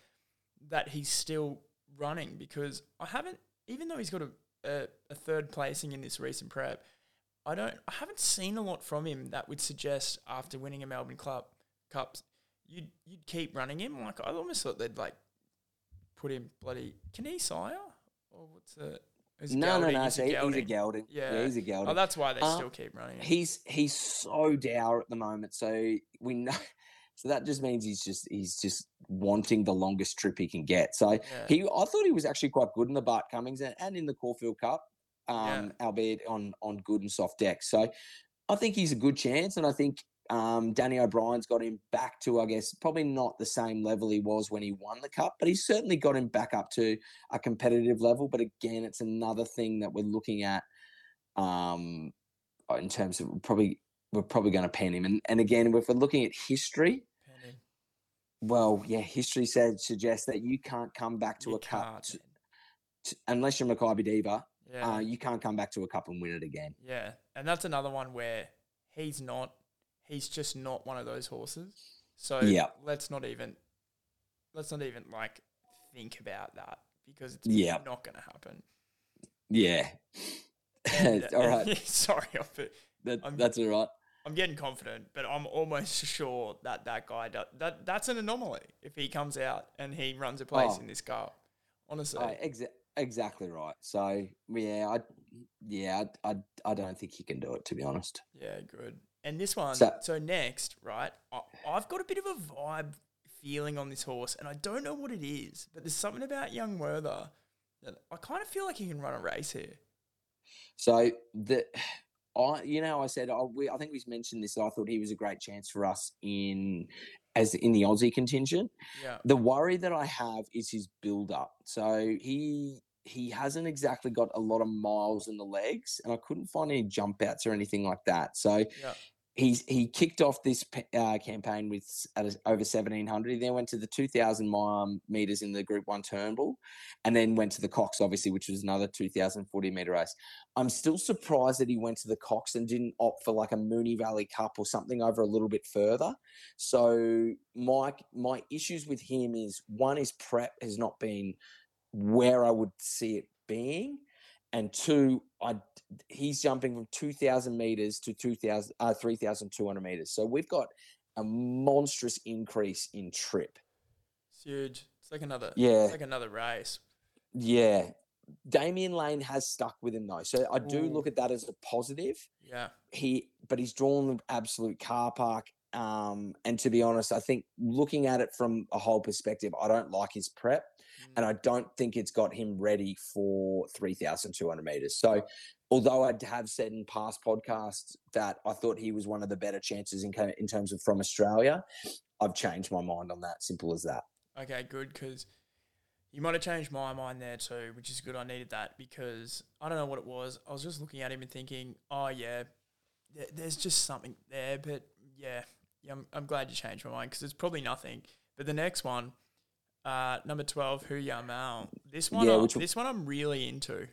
that he's still running because I haven't, even though he's got a, a, a third placing in this recent prep, I don't, I haven't seen a lot from him that would suggest after winning a Melbourne Club Cups, you'd you'd keep running him. Like I almost thought they'd like put him bloody. Can he sire or what's the? no, no, no, he's, a he's a gelding. Yeah. yeah. he's a gelding. Oh, that's why they uh, still keep running. He's he's so dour at the moment, so we know. So that just means he's just he's just wanting the longest trip he can get. So yeah. he, I thought he was actually quite good in the Bart Cummings and, and in the Caulfield Cup um, yeah. albeit on on good and soft decks. So I think he's a good chance, and I think um, Danny O'Brien's got him back to, I guess, probably not the same level he was when he won the cup, but he's certainly got him back up to a competitive level. But again, it's another thing that we're looking at um, in terms of probably we're probably going to pen him. And and again, if we're looking at history. Well, yeah, history said suggests that you can't come back to you a cup to, to, unless you're Makybe Diva yeah. Uh, you can't come back to a cup and win it again. Yeah. And that's another one where he's not, he's just not one of those horses. So yeah. let's not even, let's not even like think about that because it's yeah. not going to happen. Yeah. And, all right. sorry, that, that's all right. I'm getting confident, but I'm almost sure that that guy does, that that's an anomaly if he comes out and he runs a place oh. in this car. Honestly, exa- Exactly right. So yeah, I yeah, I, I, I don't think he can do it to be honest. Yeah, good. And this one, so, so next, right? I, I've got a bit of a vibe feeling on this horse, and I don't know what it is, but there's something about Young Werther that I kind of feel like he can run a race here. So the I, you know, I said, oh, we, I think we mentioned this. I thought he was a great chance for us in as in the Aussie contingent. Yeah. The worry that I have is his build up. So he he hasn't exactly got a lot of miles in the legs, and I couldn't find any jump outs or anything like that. So yeah he's he kicked off this uh, campaign with over 1700 he then went to the 2000 mile meters in the group 1 turnbull and then went to the cox obviously which was another 2040 meter race. I'm still surprised that he went to the cox and didn't opt for like a moonee valley cup or something over a little bit further. So my my issues with him is one is prep has not been where i would see it being and two, I he's jumping from two thousand meters to 2,000, uh, three thousand two hundred meters. So we've got a monstrous increase in trip. It's huge. It's like another yeah, it's like another race. Yeah, Damian Lane has stuck with him though, so I do Ooh. look at that as a positive. Yeah, he but he's drawn the absolute car park. Um, and to be honest, I think looking at it from a whole perspective, I don't like his prep and I mm. don't think it's got him ready for 3,200 meters. So, although I have said in past podcasts that I thought he was one of the better chances in, in terms of from Australia, I've changed my mind on that. Simple as that. Okay, good. Because you might have changed my mind there too, which is good. I needed that because I don't know what it was. I was just looking at him and thinking, oh, yeah, th- there's just something there. But yeah, yeah I'm, I'm glad you changed my mind because it's probably nothing. But the next one, uh, number twelve, Hoo Ya Mal. This one, yeah, which, this one I'm really into.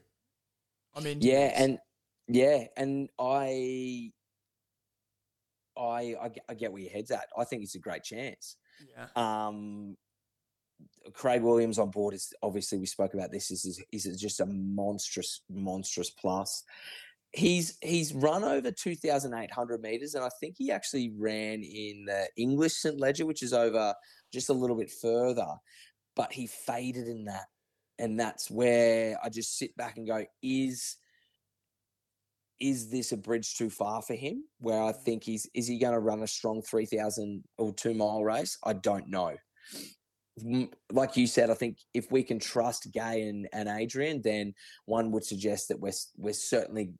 I'm into. Yeah, this. and yeah, and I I, I I get where your head's at. I think it's a great chance. Yeah. Um, Craig Williams on board is obviously we spoke about this. Is is, is just a monstrous monstrous plus. He's he's run over two thousand eight hundred meters, and I think he actually ran in the English St Leger, which is over just a little bit further. But he faded in that, and that's where I just sit back and go: is is this a bridge too far for him? Where I mm. think he's is he going to run a strong three thousand or two mile race? I don't know like you said, I think if we can trust Gai and, and Adrian, then one would suggest that we're we're certainly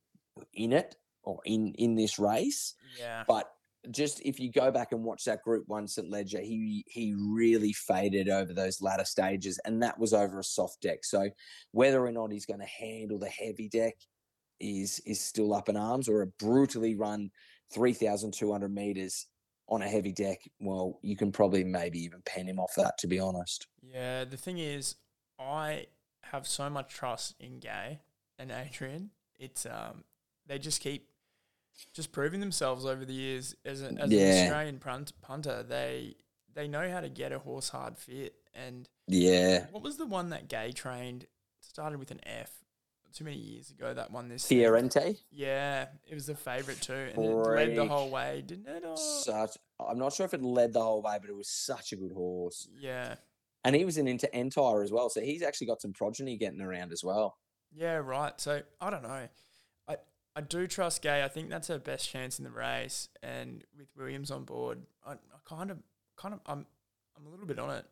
in it or in in this race. Yeah. But just if you go back and watch that Group One St Leger, he he really faded over those latter stages, and that was over a soft deck. So whether or not he's going to handle the heavy deck is is still up in arms, or a brutally run three thousand two hundred meters on a heavy deck, well, you can probably maybe even pen him off that, to be honest. Yeah, the thing is, I have so much trust in Gai and Adrian. It's um, they just keep just proving themselves over the years as, a, as Yeah. an Australian punt, punter. They they know how to get a horse hard fit. And Yeah. what was the one that Gai trained? Started with an F. Too many years ago. That one this. Fiorente, Yeah, it was the favourite too, and it led the whole way, didn't it? Or- such I'm not sure if it led the whole way, but it was such a good horse. yeah, And he was an into Entire as well. So he's actually got some progeny getting around as well. yeah, right. So I don't know. I do trust Gai. I think that's her best chance in the race, and with Williams on board, I, I kind of kind of I'm I'm a little bit on it.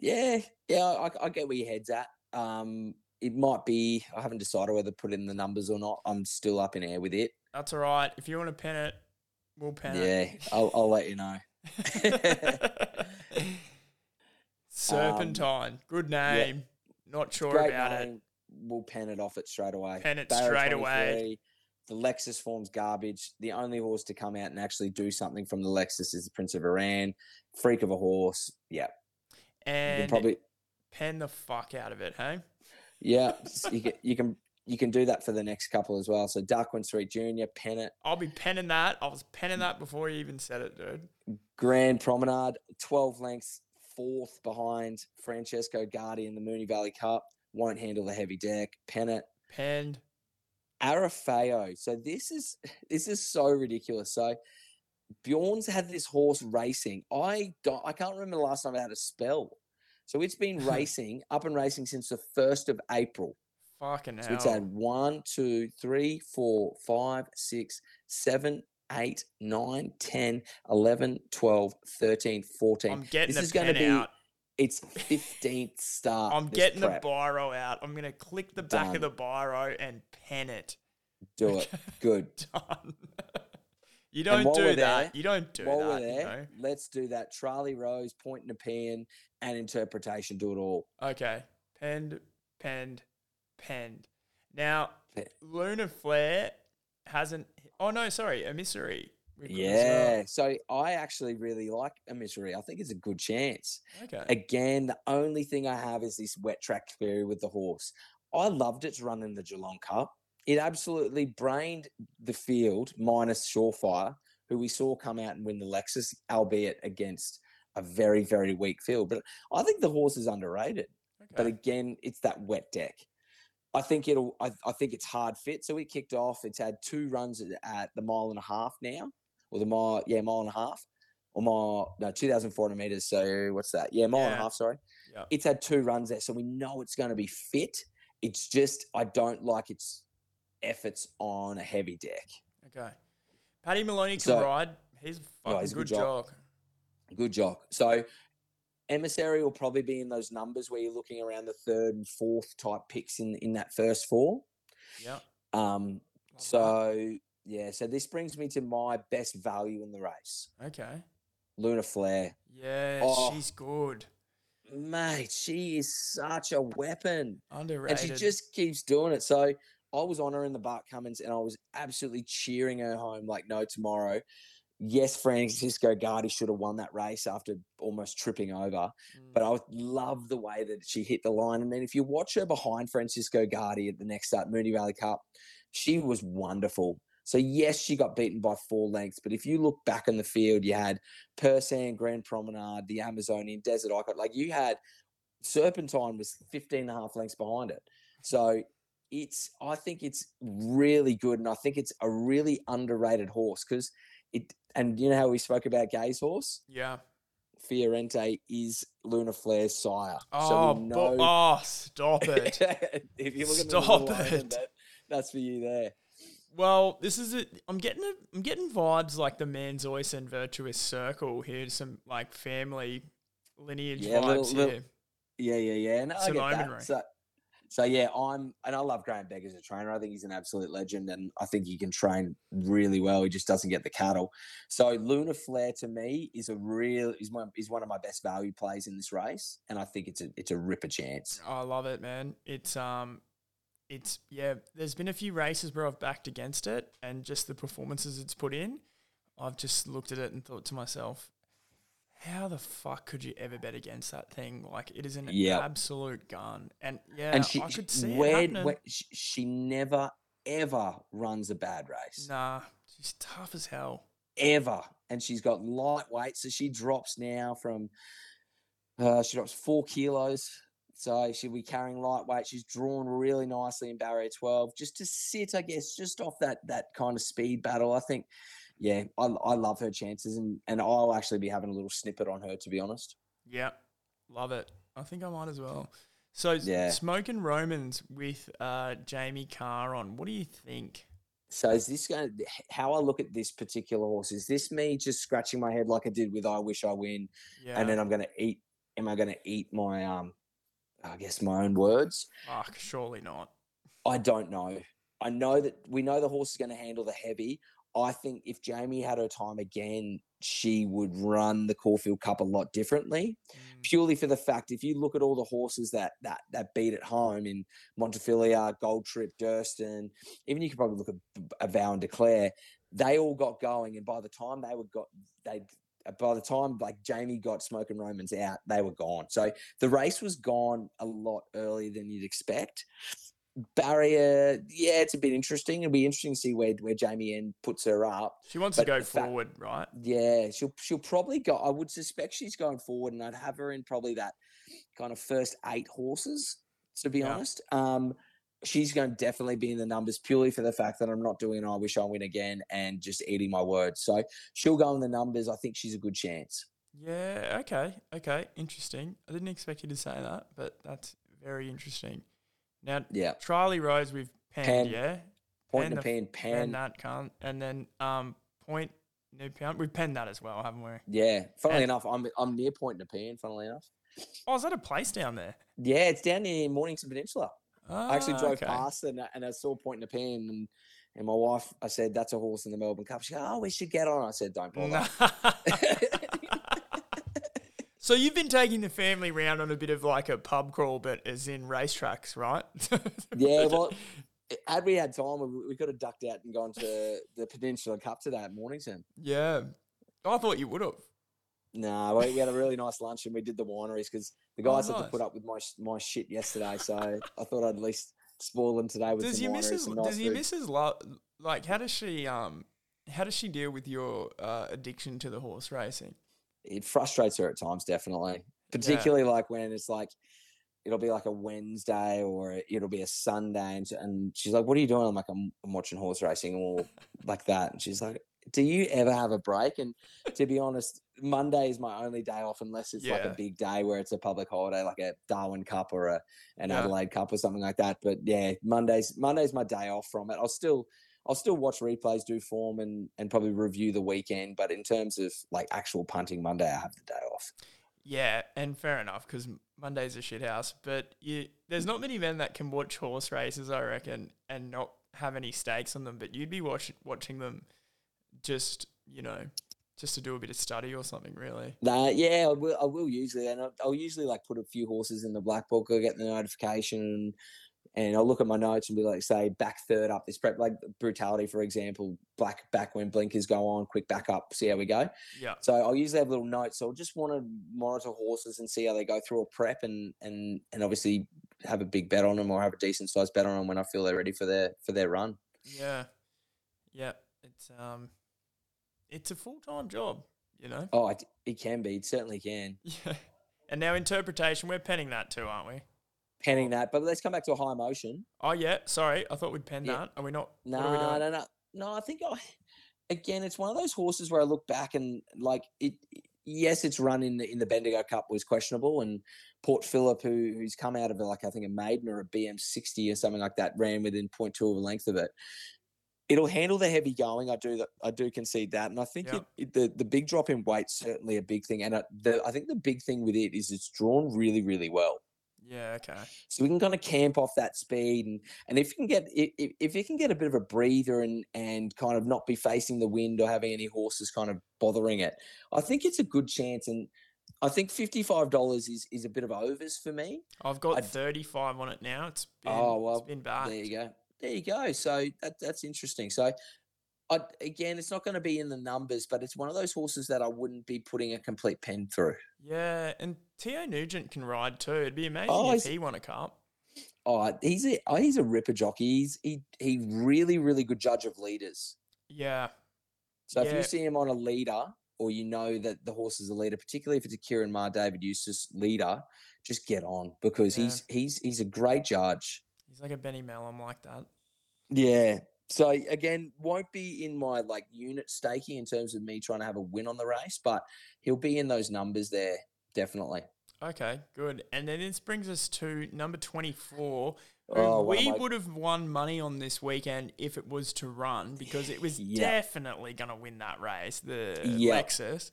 Yeah, yeah, I, I get where your head's at. Um, it might be. I haven't decided whether to put in the numbers or not. I'm still up in air with it. That's all right. If you want to pen it, we'll pen it. Yeah, I'll, I'll let you know. Serpentine, good name. Not sure about it. We'll pen it off it straight away. Pen it Barrow straight away. The Lexus form's garbage. The only horse to come out and actually do something from the Lexus is the Prince of Iran. Freak of a horse. Yeah, And probably. pen the fuck out of it, hey? Yeah, you can, you can you can do that for the next couple as well. So Daqiansweet Junior, pen it. I'll be penning that. I was penning that before you even said it, dude. Grand Promenade, 12 lengths, fourth behind Francesco Guardi in the Moonee Valley Cup. Won't handle the heavy deck. Pen it. Penned. Arapaho. So this is this is so ridiculous. So Bjorn's had this horse racing. I don't I can't remember the last time I had a spell. So it's been racing, up and racing since the first of April. Fucking hell. So hell. it's had one, two, three, four, five, six, seven, eight, nine, 10, 11, 12, 13, 14. I'm getting this is going to be out. Its 15th start. I'm getting prep. the biro out. I'm gonna click the back of the biro and pen it. Do it. Good. Done. you don't do that. there- you don't do While that. we're you know? let's do that. Tralee Rose, Point Nepean, and interpretation. Do it all. Okay. Penned, penned, penned. Now, Pe- Lunar Flare hasn't. Oh no, sorry, emissary. As well. Yeah. So I actually really like Emissary. I think it's a good chance. Okay. Again, the only thing I have is this wet track theory with the horse. I loved its run in the Geelong Cup. It absolutely brained the field, minus Surefire, who we saw come out and win the Lexus, albeit against a very, very weak field. But I think the horse is underrated. Okay. But again, it's that wet deck. I think it'll. I, I think it's hard fit. So it kicked off. It's had two runs at, at the mile and a half now, or the mile, yeah, mile and a half, or mile, no, two thousand four hundred meters. So what's that? Yeah, mile and a half. Sorry. Yeah. It's had two runs there, so we know it's going to be fit. It's just I don't like its efforts on a heavy deck. Okay. Paddy Moloney can So- ride. He's a fucking he's a good good jock. jock. Good job. So emissary will probably be in those numbers where you're looking around the third and fourth type picks in in that first four. Yeah. Um, Love that. Yeah, so this brings me to my best value in the race, Okay. Lunar Flare. Yeah, Oh. she's good. Mate, she is such a weapon, Underrated. and she just keeps doing it. So I was on her in the Bart Cummings, and I was absolutely cheering her home like no tomorrow. Yes, Francesco Guardi should have won that race after almost tripping over. Mm. but I love the way that she hit the line. And then if you watch her behind Francesco Guardi at the next start, Moonee Valley Cup, she was wonderful. So yes, she got beaten by four lengths, but if you look back in the field, you had Persan, Grand Promenade, the Amazonian, Desert Icon. Like you had Serpentine was 15 and a half lengths behind it. So it's I think it's really good, and I think it's a really underrated horse because it. And you know how we spoke about Gai's horse? Yeah. Fiorente is Lunar Flare's sire. Oh, so we oh, bo- oh, stop it. if you look at Stop the little it. that, that's for you there. Well, this is it. I'm getting a, I'm getting vibes like the Manzoice and Virtuous Circle here. Some like family lineage Yeah, vibes little- little- here. Yeah, yeah, yeah. No, I get that. So, so yeah, I'm and I love Graham Begg as a trainer. I think he's an absolute legend, and I think he can train really well. He just doesn't get the cattle. So Lunar Flare to me is a real is my is one of my best value plays in this race, and I think it's a it's a ripper chance. I love it, man. It's um, it's yeah. There's been a few races where I've backed against it, and just the performances it's put in, I've just looked at it and thought to myself, how the fuck could you ever bet against that thing? Like it is an Yep. absolute gun, and yeah, and she, I could see where, it happening. where she, she never ever runs a bad race. Nah, she's tough as hell. ever. And she's got lightweight, so she drops now from uh, she drops four kilos. So she'll be carrying lightweight. She's drawn really nicely in barrier twelve, just to sit, I guess, just off that that kind of speed battle. I think, yeah, I, I love her chances, and and I'll actually be having a little snippet on her to be honest. Yeah, love it. I think I might as well. So Yeah. Smokin' Romans with uh, Jamie Kah on. What do you think? So is this going to how I look at this particular horse? Is this me just scratching my head like I did with I Wish I Win, Yeah, and then I'm going to eat? Am I going to eat my um? I guess my own words. fuck, surely not. I don't know. I know that we know the horse is going to handle the heavy. I think if Jamie had her time again, she would run the Caulfield Cup a lot differently. Mm, Purely for the fact, if you look at all the horses that that that beat at home in Montefilia, Gold Trip, Durston, even you could probably look at B- a Vow and Declare, they all got going, and by the time they were got they by the time like Jamie got Smokin' Romans out, they were gone. So the race was gone a lot earlier than you'd expect. Barrier, yeah, it's a bit interesting. It'll be interesting to see where where Jamie N puts her up. She wants to go fact- forward, right? Yeah, she'll she'll probably go. I would suspect she's going forward, and I'd have her in probably that kind of first eight horses. To be Yeah. honest, um, she's going to definitely be in the numbers purely for the fact that I'm not doing. I wish I win again, and just eating my words. So she'll go in the numbers. I think she's a good chance. Yeah. Okay. Okay. Interesting. I didn't expect you to say that, but that's very interesting. Now, Yeah, Charlie Rose with Pen, yeah, point Pen and the a pen, Pen pen. that can't, and then um point new pound. We've penned that as well, haven't we? Yeah, funnily And- enough, I'm I'm near Point Nepean. Funnily enough, Oh, is that a place down there? yeah, it's down near Mornington Peninsula. I actually Ah, drove okay. past and, I- and I saw a Point Nepean and and my wife, I said, "That's a horse in the Melbourne Cup." She goes, "Oh, we should get on." I said, "Don't bother." so you've been taking the family round on a bit of like a pub crawl, but as in racetracks, right? yeah, well, had we had time, we, we could have ducked out and gone to the Peninsula Cup today at Mornington. yeah. I thought you would have. No, we, we had a really nice lunch and we did the wineries because the Oh, guys had to put up with my my shit yesterday. So I thought I'd at least spoil them today with Does some your wineries. missus? Does nice your missus love? Like, how does she um? How does she deal with your uh, addiction to the horse racing? it frustrates her at times, definitely. Particularly like when it's like it'll be like a Wednesday or it'll be a Sunday, and, and she's like, "What are you doing?" I'm like, "I'm, I'm watching horse racing," or like that. And she's like, "Do you ever have a break?" And to be honest, Monday is my only day off unless it's like a big day where it's a public holiday, like a Darwin Cup or a an Yeah. Adelaide Cup or something like that. But yeah, Mondays Monday's my day off from it. I'll still. I'll still watch replays, do form, and and probably review the weekend. But in terms of like actual punting, Monday I have the day off. Yeah, and fair enough because Monday's a shit house. But you, there's not many men that can watch horse races, I reckon, and not have any stakes on them. But you'd be watch, watching them just, you know, just to do a bit of study or something, really. Nah, yeah, I will. I will usually, and I'll, I'll usually like put a few horses in the black book. I get the notification, and, and I'll look at my notes and be like, say, back third up this prep, like brutality, for example, black back when blinkers go on, quick back up, see how we go. Yeah. So I'll usually have little notes. So I just want to monitor horses and see how they go through a prep, and and and obviously have a big bet on them or have a decent sized bet on them when I feel they're ready for their for their run. Yeah. Yeah, it's um, it's a full time job, you know. Oh, it, it can be. It certainly can. Yeah. And now interpretation, we're penning that too, aren't we? Penning that, but let's come back to a High Emocean. Oh yeah, sorry, I thought we'd pen Yeah. that. Are we not? No, we no, no, no. I think I, again, it's one of those horses where I look back and like it. Yes, its run in the in the Bendigo Cup was questionable, and Port Phillip, who who's come out of like I think a maiden or a BM sixty or something like that, ran within 0.2 of a length of it. It'll handle the heavy going. I do that. I do concede that, and I think Yep. it, it, the the big drop in weight's certainly a big thing. And uh, the, I think the big thing with it is it's drawn really, really well. Yeah. Okay. So we can kind of camp off that speed, and and if you can get i- i- if you can get a bit of a breather and and kind of not be facing the wind or having any horses kind of bothering it, I think it's a good chance. And I think fifty five dollars is is a bit of overs for me. I've got I'd- 35 on it now. It's been, Oh, well, it's been bad. There you go. There you go. So that that's interesting. So. I, again, it's not going to be in the numbers, but it's one of those horses that I wouldn't be putting a complete pen through. Yeah, and Theo Nugent can ride too. It'd be amazing Oh, if he won a cup. Oh, he's a oh, he's a ripper jockey. He's he he really really good judge of leaders. Yeah. So if you see him on a leader, or you know that the horse is a leader, particularly if it's a Ciaron Maher David Eustace leader, just get on because Yeah. he's he's he's a great judge. He's like a Benny Melham like that. Yeah. So again, won't be in my like unit staking in terms of me trying to have a win on the race, but he'll be in those numbers there definitely. Okay, good. And then this brings us to number 24. who Oh, we would have won money on this weekend if it was to run because it was Yeah. definitely going to win that race, the Yeah. Lexus.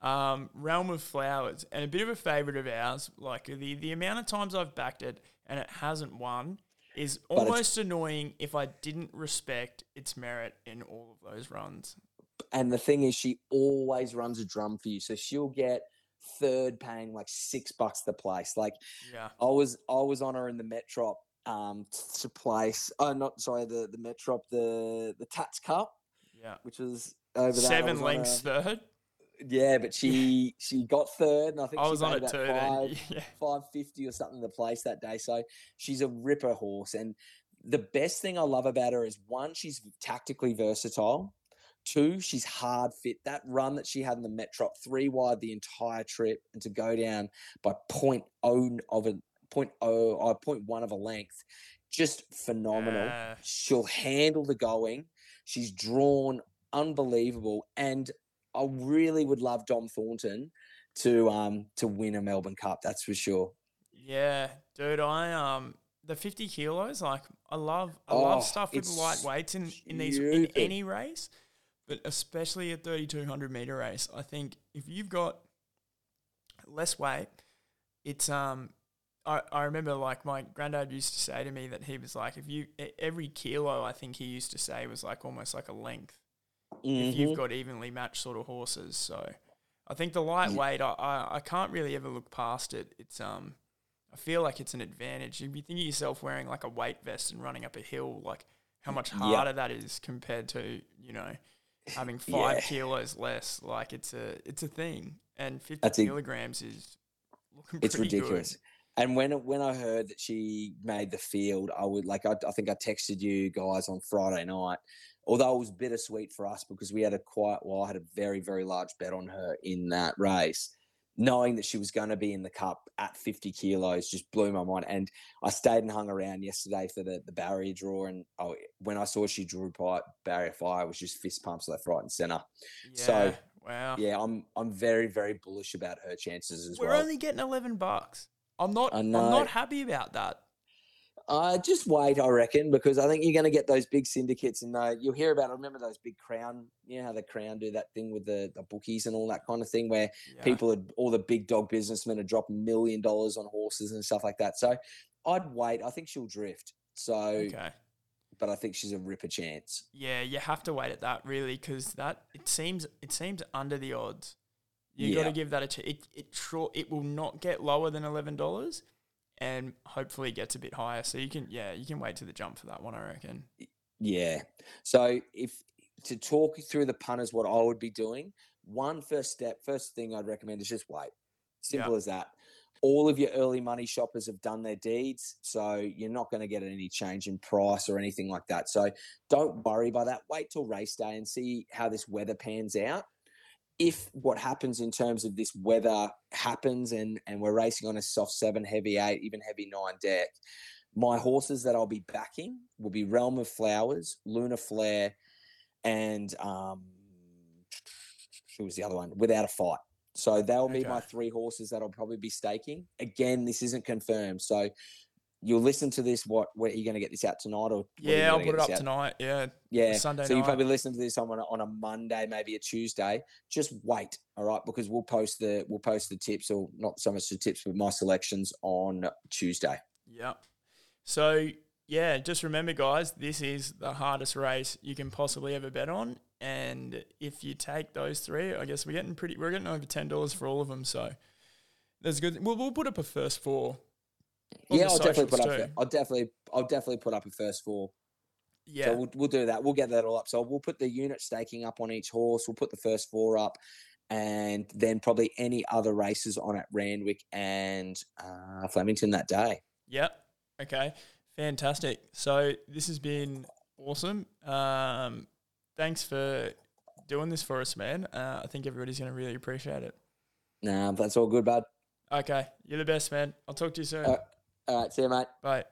Um, Realm of Flowers, and a bit of a favourite of ours. Like the, the amount of times I've backed it and it hasn't won is almost annoying if I didn't respect its merit in all of those runs. And the thing is, she always runs a drum for you, so she'll get third paying like six bucks the place. Like Yeah. I was I was on her in the Metrop um to place. Oh, not sorry, the the Metrop the the Tats Cup, Yeah. which was over that. Seven was on lengths her- third. Yeah, but she she got third, and I think I she was on it too. Five Yeah. five fifty or something the place that day. So she's a ripper horse, and the best thing I love about her is one, she's tactically versatile. Two, she's hard fit. That run that she had in the Metrop, three wide the entire trip, and to go down by point oh of a point oh or point one of a length, just phenomenal. Yeah. She'll handle the going. She's drawn unbelievable, and I really would love Dom Thornton to um to win a Melbourne Cup. That's for sure. Yeah, dude, I um the fifty kilos, like I love I Oh, love stuff with it's lightweights in, in these in any race, but especially a thirty two hundred meter race. I think if you've got less weight, it's um I, I remember like my granddad used to say to me that he was like if you every kilo I think he used to say was like almost like a length if Mhm. you've got evenly matched sort of horses. So I think the lightweight, I, I, I can't really ever look past it. It's um, I feel like it's an advantage. You'd be thinking of yourself wearing like a weight vest and running up a hill, like how much Yeah. harder that is compared to you know having five Yeah. kilos less. Like it's a it's a thing, and fifty That's kilograms is looking it's pretty ridiculous. Good. And when when I heard that she made the field, I would like I, I think I texted you guys on Friday night. Although it was bittersweet for us because we had a quite well, I had a very very large bet on her in that race, knowing that she was going to be in the cup at 50 kilos just blew my mind. And I stayed and hung around yesterday for the the barrier draw, and oh, when I saw she drew by barrier fire, it was just fist pumps left, right, and center. Yeah. So, wow. Yeah, I'm I'm very very bullish about her chances as well. We're well. only getting eleven bucks. I'm not. I'm not happy about that. Uh, just wait, I reckon, because I think you're going to get those big syndicates, and uh, you'll hear about. I remember those big crown. You know how the crown do that thing with the, the bookies and all that kind of thing, where Yeah. people, are, all the big dog businessmen, are dropping million dollars on horses and stuff like that. So I'd wait. I think she'll drift. So, Okay. but I think she's a ripper chance. Yeah, you have to wait at that really because that it seems it seems under the odds. You got to give that a ch- it it sure it will not get lower than eleven dollars, and hopefully gets a bit higher. So you can yeah you can wait to the jump for that one. I reckon. Yeah. So if to talk through the punters, what I would be doing, one first step, first thing I'd recommend is just wait. Simple as that. all of your early money shoppers have done their deeds, so you're not going to get any change in price or anything like that. So don't worry about that. Wait till race day and see how this weather pans out. If what happens in terms of this weather happens and and we're racing on a soft seven, heavy eight, even heavy nine deck, my horses that I'll be backing will be Realm of Flowers, Lunar Flare, and um, who was the other one? Without a fight. So they'll be my three horses that I'll probably be staking. Again, this isn't confirmed. So you'll listen to this. What? Where are you going to get this out tonight? Or when are you Yeah, I'll put it up out? tonight. Yeah. Yeah. Sunday so you probably listen to this on a, on a Monday, maybe a Tuesday. Just wait, all right? Because we'll post the we'll post the tips, or not so much the tips, but my selections on Tuesday. Yeah. So yeah, just remember, guys, this is the hardest race you can possibly ever bet on, and if you take those three, I guess we're getting pretty. We're getting over ten dollars for all of them, so that's good. We'll, we'll put up a first four. Yeah, I'll definitely put up. socials a- I'll definitely I'll definitely put up a first four. Yeah. So we'll, we'll do that. We'll get that all up. So we'll put the unit staking up on each horse. We'll put the first four up, and then probably any other races on at Randwick and uh, Flemington that day. Yep. Okay. Fantastic. So this has been awesome. Um, thanks for doing this for us, man. Uh, I think everybody's going to really appreciate it. Nah, that's all good, bud. Okay. You're the best, man. I'll talk to you soon. Uh, All right, see you, mate. Bye.